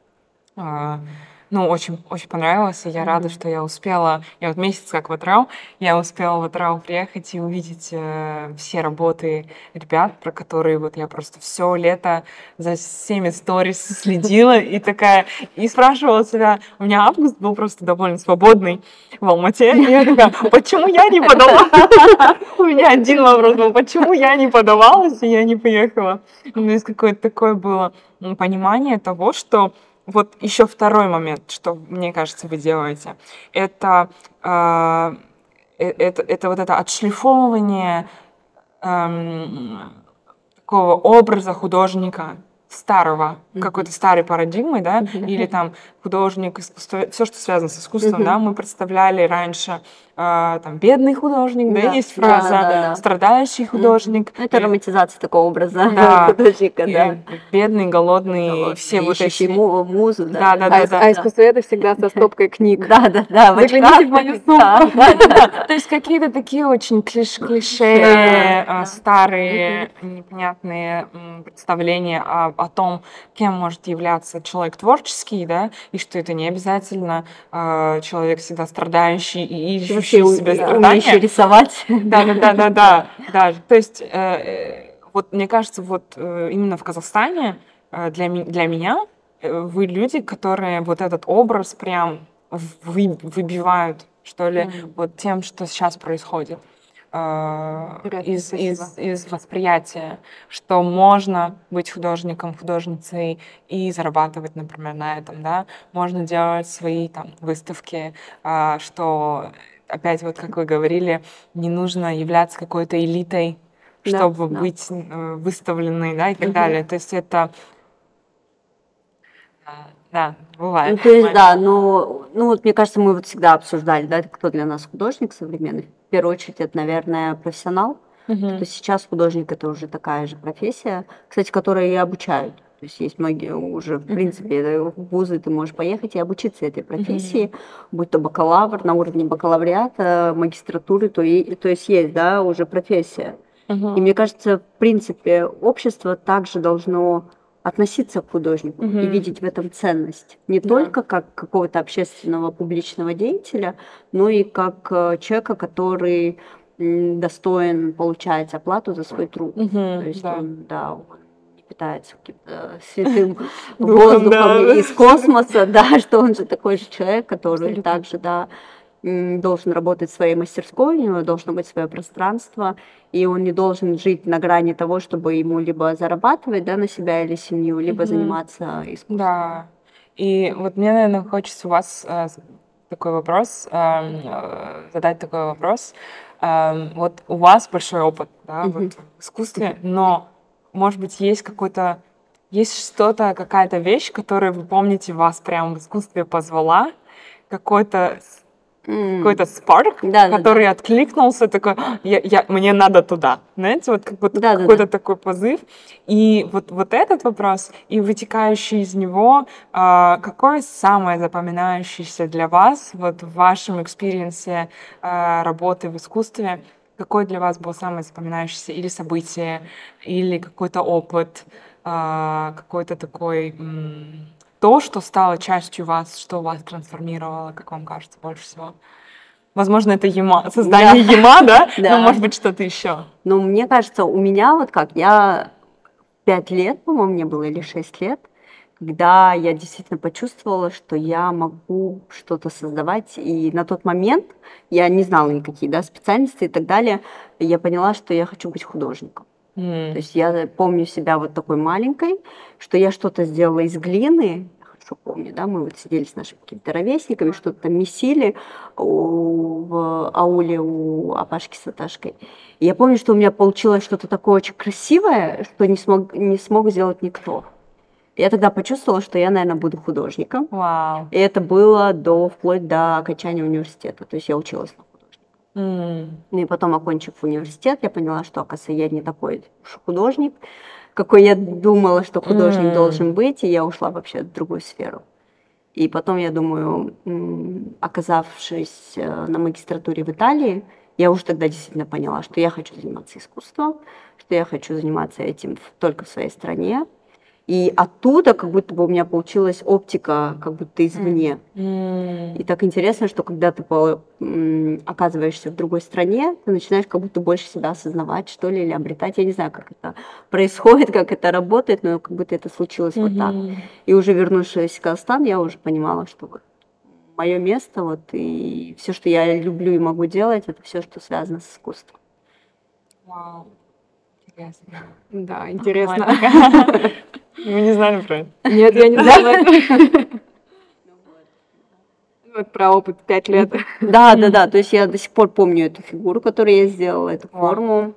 ну, очень, очень понравилось, и я рада, что я успела, я вот месяц как в Атрау, я успела в Атрау приехать и увидеть э, все работы ребят, про которые вот я просто все лето за всеми сторис следила, и такая, и спрашивала себя, у меня август был просто довольно свободный в Алмате, и я такая, почему я не подала? У меня один вопрос был, почему я не подавалась, и я не поехала? У меня есть какое-то такое было понимание того, что вот еще второй момент, что, мне кажется, вы делаете, это, а, э, это, это вот это отшлифовывание э, такого образа художника, старого, mm-hmm. какой-то старой парадигмой, да, mm-hmm. или там художник, искусство, все, что связано с искусством, mm-hmm. да, мы представляли раньше э, там бедный художник, да, да есть фраза, да, да, да. страдающий художник. Mm-hmm. Это и, романтизация такого образа да, [laughs] художника, да. Бедный, голодный, Голод, все вот эти. Му- музу, да. Да, да, а, да, да. А искусство это всегда со стопкой книг. Да, да, да. Загляните в мою сумку. То есть какие-то такие очень клише, старые, непонятные представления о о том, кем может являться человек творческий, да, и что это не обязательно э, человек всегда страдающий и ищущий Вообще, себе страдания. рисовать. Да, да, да, да, да, да. То есть, э, э, вот мне кажется, вот э, именно в Казахстане э, для, для меня э, вы люди, которые вот этот образ прям вы, выбивают, что ли, mm-hmm. вот тем, что сейчас происходит. А, из, из, из восприятия, что можно быть художником, художницей и зарабатывать, например, на этом, да, можно делать свои там выставки, а, что опять вот как вы говорили, не нужно являться какой-то элитой, чтобы да, быть да. выставленной, да, и так угу. далее. То есть это да, бывает. Ну, то есть, да, но ну, вот мне кажется, мы вот всегда обсуждали, да, кто для нас художник современный в первую очередь это, наверное, профессионал. Угу. Что сейчас художник это уже такая же профессия, кстати, которая и обучают. То есть есть многие уже, в принципе, в вузы ты можешь поехать и обучиться этой профессии, mm-hmm. будь то бакалавр на уровне бакалавриата, магистратуры, то, и, то есть есть, да, уже профессия. Mm-hmm. И мне кажется, в принципе, общество также должно относиться к художнику угу. и видеть в этом ценность. Не да. только как какого-то общественного публичного деятеля, но и как э, человека, который достоин получать оплату за свой труд. Угу, То есть да. он, да, он питается каким-то [laughs] святым [laughs] воздухом из космоса, [laughs] да, что он же такой же человек, который также, да, должен работать в своей мастерской, у него должно быть свое пространство, и он не должен жить на грани того, чтобы ему либо зарабатывать да, на себя или семью, либо mm-hmm. заниматься искусством. Да. И вот мне, наверное, хочется у вас э, такой вопрос, э, задать такой вопрос. Э, вот у вас большой опыт да, mm-hmm. вот в искусстве, но, может быть, есть какой-то есть что-то, какая-то вещь, которую вы помните, вас прямо в искусстве позвала, какой-то mm. какой-то спарк, да, который да, да. откликнулся, такой, я, я, мне надо туда, знаете, вот как будто да, какой-то да, такой позыв. И вот, вот этот вопрос, и вытекающий из него, э, какое самое запоминающееся для вас, вот в вашем experience е э, работы в искусстве, какое для вас было самое запоминающееся или событие, или какой-то опыт, э, какой-то такой то, что стало частью вас, что вас трансформировало, как вам кажется, больше всего? Возможно, это ЕМА, создание да. ЕМА, да? [laughs] да? Но может быть что-то еще. Ну, мне кажется, у меня вот как, я пять лет, по-моему, мне было, или шесть лет, когда я действительно почувствовала, что я могу что-то создавать. И на тот момент я не знала никакие да, специальности и так далее. И я поняла, что я хочу быть художником. Mm. То есть я помню себя вот такой маленькой, что я что-то сделала из глины, хорошо помню, да, мы вот сидели с нашими какими-то ровесниками, что-то там месили у, в ауле у Апашки с Аташкой. И я помню, что у меня получилось что-то такое очень красивое, что не смог, не смог сделать никто. Я тогда почувствовала, что я, наверное, буду художником. Wow. И это было до, вплоть до окончания университета. То есть я училась на Mm. И потом, окончив университет, я поняла, что, оказывается, я не такой уж художник, какой я думала, что художник mm. должен быть, и я ушла вообще в другую сферу. И потом, я думаю, оказавшись э, на магистратуре в Италии, я уже тогда действительно поняла, что я хочу заниматься искусством, что я хочу заниматься этим только в своей стране, и оттуда как будто бы у меня получилась оптика как будто извне. Mm. И так интересно, что когда ты оказываешься в другой стране, ты начинаешь как будто больше себя осознавать, что ли, или обретать. Я не знаю, как это [laughs] происходит, как это работает, но как будто это случилось mm-hmm. вот так. И уже вернувшись в Казахстан, я уже понимала, что мое место, вот и все, что я люблю и могу делать, это все, что связано с искусством. Вау. Интересно. Да, [laughs] интересно. Мы не знали про это. Нет, я не знала. [laughs] Вот про опыт пять лет. Да, да, да. То есть я до сих пор помню эту фигуру, которую я сделала, эту форму.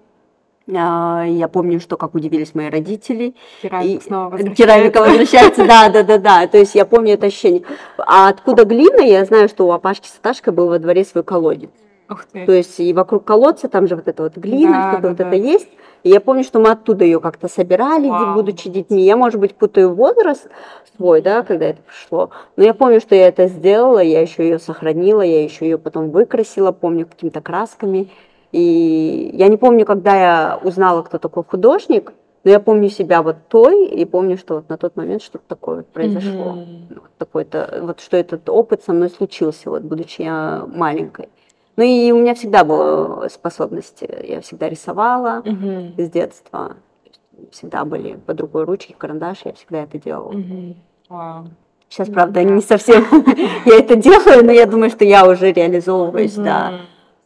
А, я помню, что как удивились мои родители. Керамика и... снова возвращается. Керамика возвращается, да, да, да, да. То есть я помню это ощущение. А откуда глина? Я знаю, что у Апашки с был во дворе свой колодец. Ух ты. То есть и вокруг колодца там же вот эта вот глина, да, что-то да, вот да. это есть. И я помню, что мы оттуда ее как-то собирали, Вау. будучи детьми. Я, может быть, путаю возраст свой, да, когда это пришло. Но я помню, что я это сделала, я еще ее сохранила, я еще ее потом выкрасила, помню, какими-то красками. И я не помню, когда я узнала, кто такой художник, но я помню себя вот той, и помню, что вот на тот момент что-то такое произошло. Mm-hmm. Вот такой-то, вот что этот опыт со мной случился, вот будучи я маленькой. Ну и у меня всегда была способность, я всегда рисовала mm-hmm. с детства. Всегда были под рукой ручки, карандаши, я всегда это делала. Mm-hmm. Wow. Сейчас, правда, не совсем [laughs] я это делаю, но я думаю, что я уже реализовываюсь, да.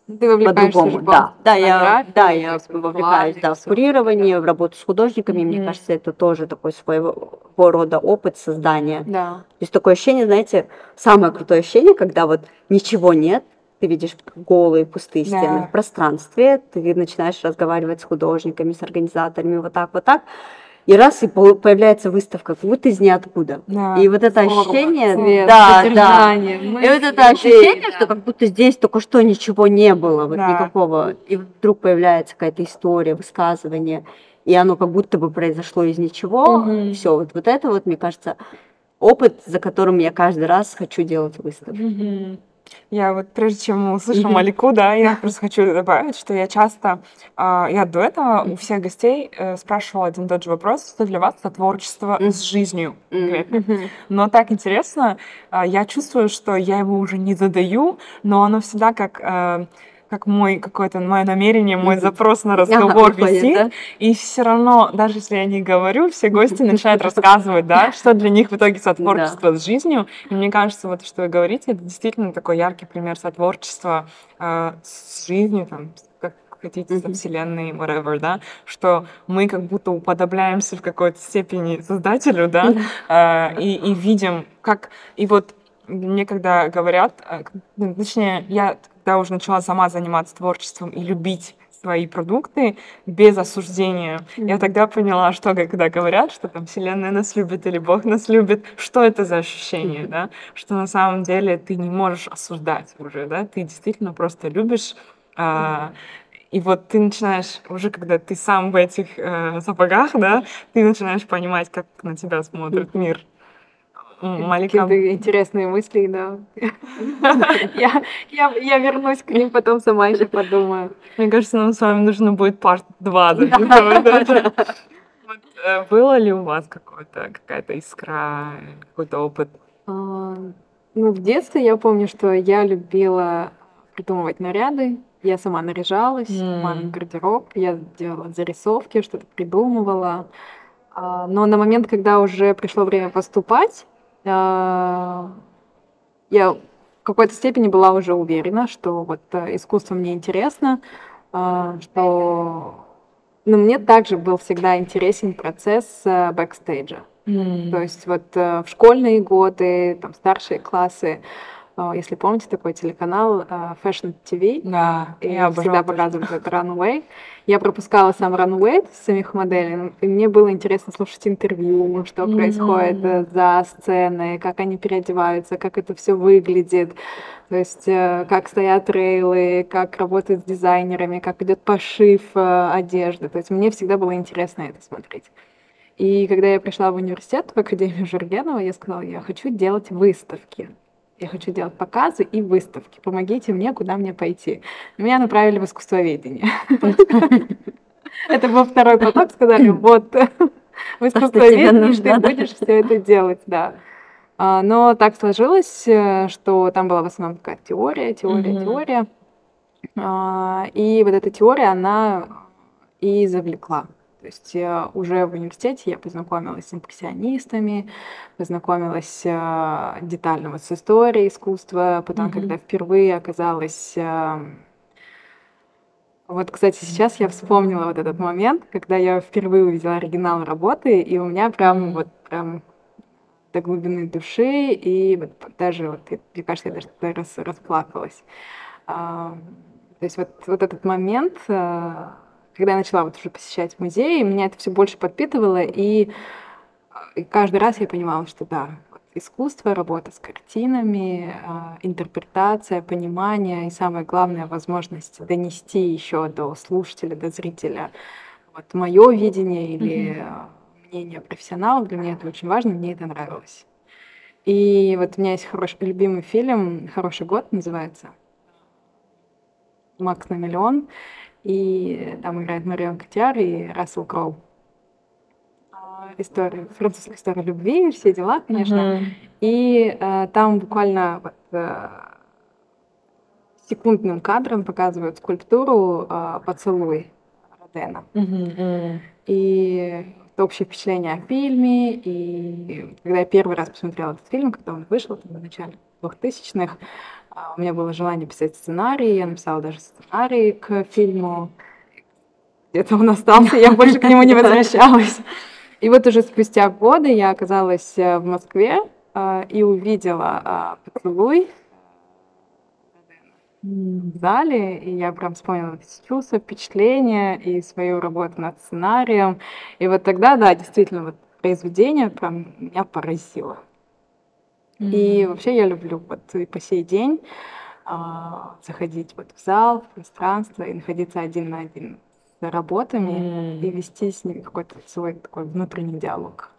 Ты вовлекаешься по-другому, да. Да, я, да, я вовлекаюсь да, в курирование, в работу с художниками. Mm-hmm. Мне кажется, это тоже такой своего рода опыт создания. Да. То есть такое ощущение, знаете, самое крутое ощущение, когда вот ничего нет, ты видишь голые пустые да. стены в пространстве, ты начинаешь разговаривать с художниками, с организаторами, вот так, вот так и раз и появляется выставка, как будто из ниоткуда. Да, и вот это форма, ощущение, цвет, да, да, и вот это ощущение, да. что как будто здесь только что ничего не было, вот да. никакого, и вдруг появляется какая-то история, высказывание, и оно как будто бы произошло из ничего. Угу. Все, вот вот это вот, мне кажется, опыт, за которым я каждый раз хочу делать выставку. Угу. Я вот прежде чем мы услышим Малику, да, я просто хочу добавить, что я часто, э, я до этого у всех гостей э, спрашивала один и тот же вопрос, что для вас это творчество с жизнью. Но так интересно, э, я чувствую, что я его уже не задаю, но оно всегда как... Как мой какое-то мое намерение, мой запрос на разговор ага, висит. Да? И все равно, даже если я не говорю, все гости начинают рассказывать, да, что для них в итоге сотворчество да. с жизнью. И мне кажется, вот что вы говорите, это действительно такой яркий пример сотворчества э, с жизнью, там, как хотите, со вселенной, whatever, да, что мы как будто уподобляемся в какой-то степени создателю, да, э, и, и видим, как... И вот мне когда говорят, э, точнее, я когда уже начала сама заниматься творчеством и любить свои продукты без осуждения. Mm-hmm. Я тогда поняла, что когда говорят, что там Вселенная нас любит или Бог нас любит, что это за ощущение, mm-hmm. да? Что на самом деле ты не можешь осуждать уже, да? Ты действительно просто любишь. А, и вот ты начинаешь, уже когда ты сам в этих э, сапогах, да, ты начинаешь понимать, как на тебя смотрит мир. Малика. интересные мысли, да. [laughs] я, я, я вернусь к ним, потом сама еще подумаю. Мне кажется, нам с вами нужно будет парт 2. [laughs] Э, было ли у вас какая-то искра, какой-то опыт? А, ну, в детстве я помню, что я любила придумывать наряды. Я сама наряжалась, mm. мамин гардероб, я делала зарисовки, что-то придумывала. А, но на момент, когда уже пришло время поступать, я в какой-то степени была уже уверена, что вот э, искусство мне интересно, а, что но мне также был всегда интересен процесс э, бэкстейджа. Mm. То есть вот э, в школьные годы, там старшие классы, а, если помните, такой телеканал а, Fashion TV. Да, и я всегда показывают этот Runway. Я пропускала сам Runway с самих моделей, и мне было интересно слушать интервью, что mm-hmm. происходит э, за сценой, как они переодеваются, как это все выглядит, то есть э, как стоят рейлы, как работают с дизайнерами, как идет пошив э, одежды. То есть мне всегда было интересно это смотреть. И когда я пришла в университет, в Академию Жургенова, я сказала, я хочу делать выставки. Я хочу делать показы и выставки. Помогите мне, куда мне пойти. Меня направили в искусствоведение. [laughs] Это был второй поток, сказали, вот, в искусствоведении ты будешь все это делать, да. А, но так сложилось, э, что там была в основном такая теория, теория, теория. А, и вот эта теория, она и завлекла. То есть э, уже в университете я познакомилась с импрессионистами, познакомилась э, детально вот с историей искусства, потом, mm-hmm. когда впервые оказалась... Э, вот, кстати, сейчас я вспомнила вот этот момент, когда я впервые увидела оригинал работы, и у меня прям вот прям до глубины души, и вот даже, вот, мне кажется, я даже тогда расплакалась. А, то есть вот, вот этот момент когда я начала вот уже посещать музеи, меня это все больше подпитывало, и, и каждый раз я понимала, что да, искусство, работа с картинами, а, интерпретация, понимание и самое главное возможность донести еще до слушателя, до зрителя вот мое видение или mm-hmm. мнение профессионалов. Для меня это очень важно, мне это нравилось. И вот у меня есть хороший любимый фильм «Хороший год» называется. «Макс на миллион». И там играет Марион Котяр и Рассел Кроу история, французская история любви, все дела, конечно. Mm-hmm. И э, там буквально вот, э, секундным кадром показывают скульптуру э, «Поцелуй» Родена. Mm-hmm. И общее впечатление о фильме. И когда я первый раз посмотрела этот фильм, когда он вышел там, в начале 2000-х, а, у меня было желание писать сценарий. Я написала даже сценарий к фильму. Где-то он остался, я больше к нему не [laughs] возвращалась. И вот уже спустя годы я оказалась э, в Москве э, и увидела э, поцелуй в зале, и я прям вспомнила чувства, впечатления и свою работу над сценарием. И вот тогда, да, действительно, вот произведение прям меня поразило. Mm-hmm. И вообще я люблю вот и по сей день а, заходить вот в зал, в пространство и находиться один на один работами mm. и вести с ними какой-то свой такой внутренний диалог.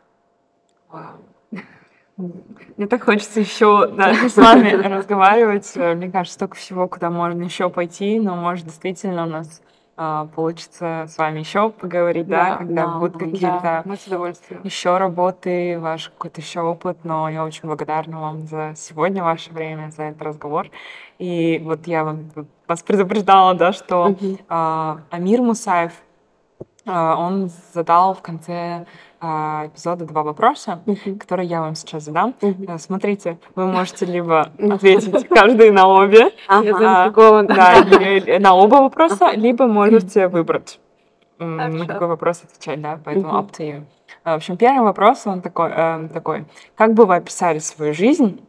Мне так хочется еще да, [laughs] с вами разговаривать. Мне кажется, столько всего, куда можно еще пойти, но может действительно у нас получится с вами еще поговорить, да, да когда да, будут какие-то да, еще работы, ваш какой-то еще опыт, но я очень благодарна вам за сегодня ваше время, за этот разговор. И вот я вам, вас предупреждала, да, что uh-huh. а, Амир Мусаев, а, он задал в конце а, эпизода два вопроса, uh-huh. которые я вам сейчас задам. Uh-huh. Смотрите, вы можете либо ответить каждый на обе, а, да, на оба вопроса, либо можете выбрать, на какой вопрос отвечать, да, поэтому up to you. В общем, первый вопрос, он такой, э, такой. Как бы вы описали свою жизнь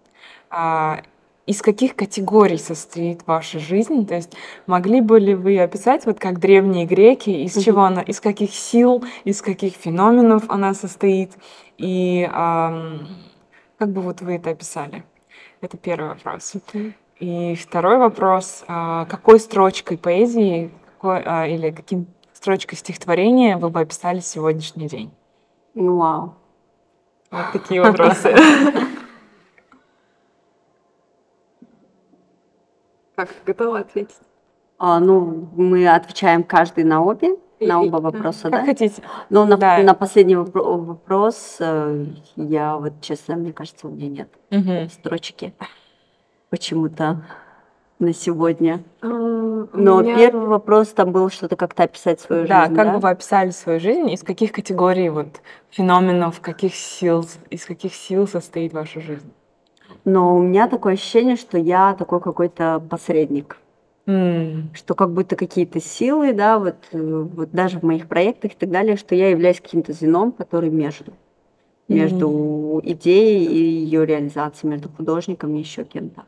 из каких категорий состоит ваша жизнь? То есть могли бы ли вы описать, вот как древние греки, из mm-hmm. чего она, из каких сил, из каких феноменов она состоит? И эм, как бы вот вы это описали? Это первый вопрос. Mm-hmm. И второй вопрос: э, какой строчкой поэзии, какой, э, или каким строчкой стихотворения вы бы описали сегодняшний день? Вау. Вот такие вопросы. [laughs] Как готова ответить? А, ну, мы отвечаем каждый на обе, на оба вопроса, как да? Как хотите. Ну, на, да. на последний вопрос э, я вот, честно, мне кажется, у меня нет угу. строчки почему-то на сегодня. Но меня... первый вопрос там был что-то как-то описать свою да, жизнь. Как да, как бы вы описали свою жизнь? Из каких категорий вот феноменов, каких сил, из каких сил состоит ваша жизнь? Но у меня такое ощущение, что я такой какой-то посредник. Mm. Что как будто какие-то силы, да, вот, э, вот даже в моих проектах и так далее, что я являюсь каким-то звеном, который между. Между mm. идеей и ее реализацией, между художником и еще кем-то.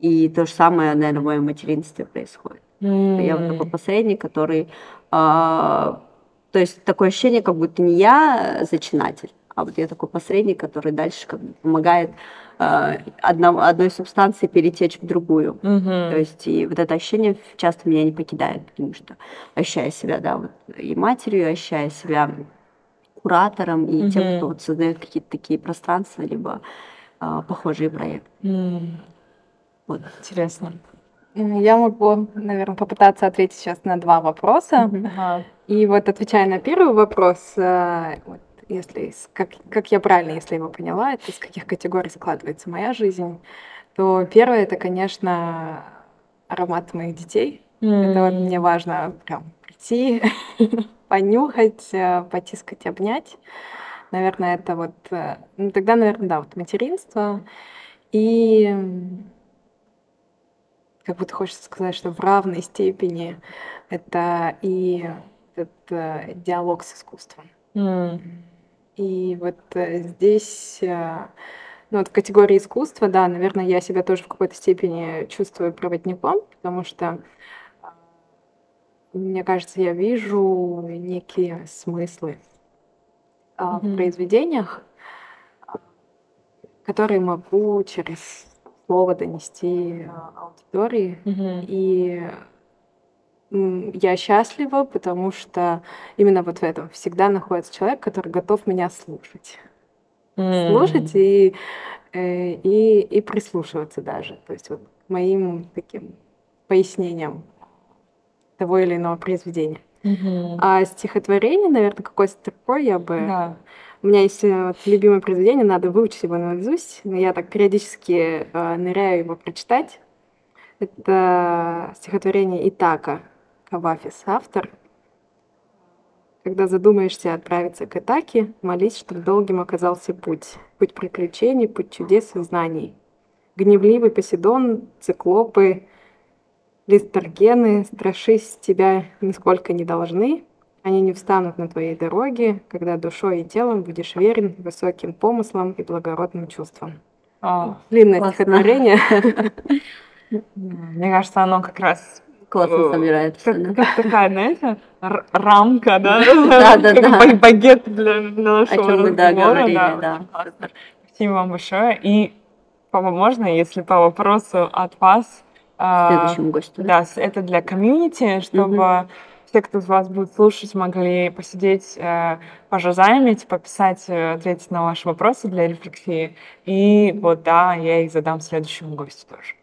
И то же самое, наверное, в моем материнстве происходит. Mm. Я вот такой посредник, который... А, то есть такое ощущение, как будто не я зачинатель, а вот я такой посредник, который дальше как бы помогает э, одно, одной субстанции перетечь в другую. Угу. То есть и вот это ощущение часто меня не покидает, потому что ощущая себя, да, вот и матерью, ощущая себя куратором и угу. тем, кто вот создает какие-то такие пространства, либо э, похожие проекты. Угу. Вот. Интересно. Я могу, наверное, попытаться ответить сейчас на два вопроса. Uh-huh. И вот отвечая на первый вопрос, э, вот, если, как, как я правильно, если его поняла, это из каких категорий складывается моя жизнь, то первое это, конечно, аромат моих детей. Mm. Это вот мне важно прям прийти, [laughs] понюхать, э, потискать, обнять. Наверное, это вот... Э, ну, тогда, наверное, да, вот материнство. И как будто хочется сказать, что в равной степени это и этот э, диалог с искусством. Mm. И вот э, здесь, э, ну вот в категории искусства, да, наверное, я себя тоже в какой-то степени чувствую проводником, потому что мне кажется, я вижу некие смыслы а, в произведениях, которые могу через слово донести а, аудитории. И я счастлива, потому что именно вот в этом всегда находится человек, который готов меня слушать. Mm. Слушать и, э, и, и прислушиваться даже. То есть вот моим таким пояснением того или иного произведения. Mm-hmm. А стихотворение, наверное, какой-то такой я бы... Да. У меня есть э, вот, любимое произведение, надо выучить его наизусть, но я так периодически э, ныряю его прочитать. Это стихотворение Итака Кавафис, автор. Когда задумаешься отправиться к Итаке, молись, чтобы долгим оказался путь. Путь приключений, путь чудес и знаний. Гневливый Поседон, циклопы, листаргены, страшись тебя нисколько не должны. Они не встанут на твоей дороге, когда душой и телом будешь верен высоким помыслам и благородным чувствам. О, Длинное стихотворение. [laughs] Мне кажется, оно как раз классно э, собирается. Как, как такая, знаете, рамка, да? Да, да, да. Багет для нашего О чем мы, да, говорили, да. Спасибо вам большое. И, Папа, можно, если по вопросу от вас... А, Следующему гостю. Да, это для комьюнити, чтобы все, кто из вас будет слушать, могли посидеть, э, пожазаймить, пописать, э, ответить на ваши вопросы для рефлексии. И вот, да, я их задам следующему гостю тоже.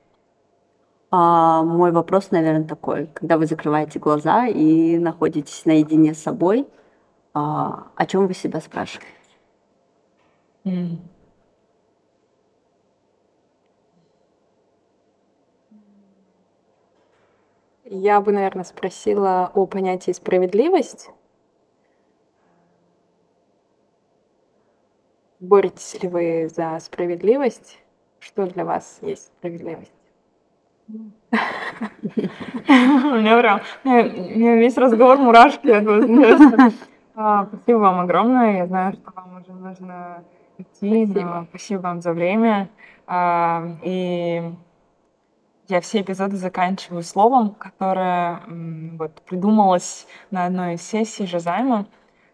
А, мой вопрос, наверное, такой. Когда вы закрываете глаза и находитесь наедине с собой, а, о чем вы себя спрашиваете? Я бы, наверное, спросила о понятии справедливость. Боретесь ли вы за справедливость? Что для вас есть справедливость? У меня прям, весь разговор мурашки. А, спасибо вам огромное. Я знаю, что вам уже нужно идти. Спасибо. Спасибо вам за время. А, и я все эпизоды заканчиваю словом, которое вот, придумалось на одной из сессий Жазайма.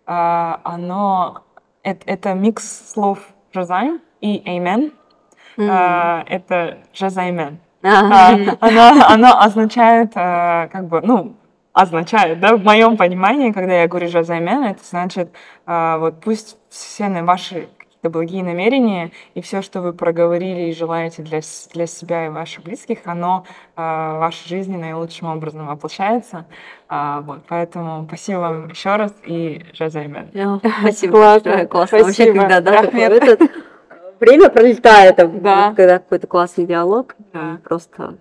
А, оно это, это микс слов Жазайм и Amen. Mm-hmm. Это Жазаймен. А, [laughs] она, она означает, э, как бы, ну, означает, да, в моем понимании, когда я говорю «жазаймен», это значит, э, вот пусть все ваши какие-то благие намерения и все, что вы проговорили и желаете для, для себя и ваших близких, оно э, в вашей жизни наилучшим образом воплощается. Вот, поэтому спасибо вам еще раз и «жазаймен». Спасибо большое, классно. Вообще, когда, да, такой этот время пролетает, да. когда какой-то классный диалог, да. просто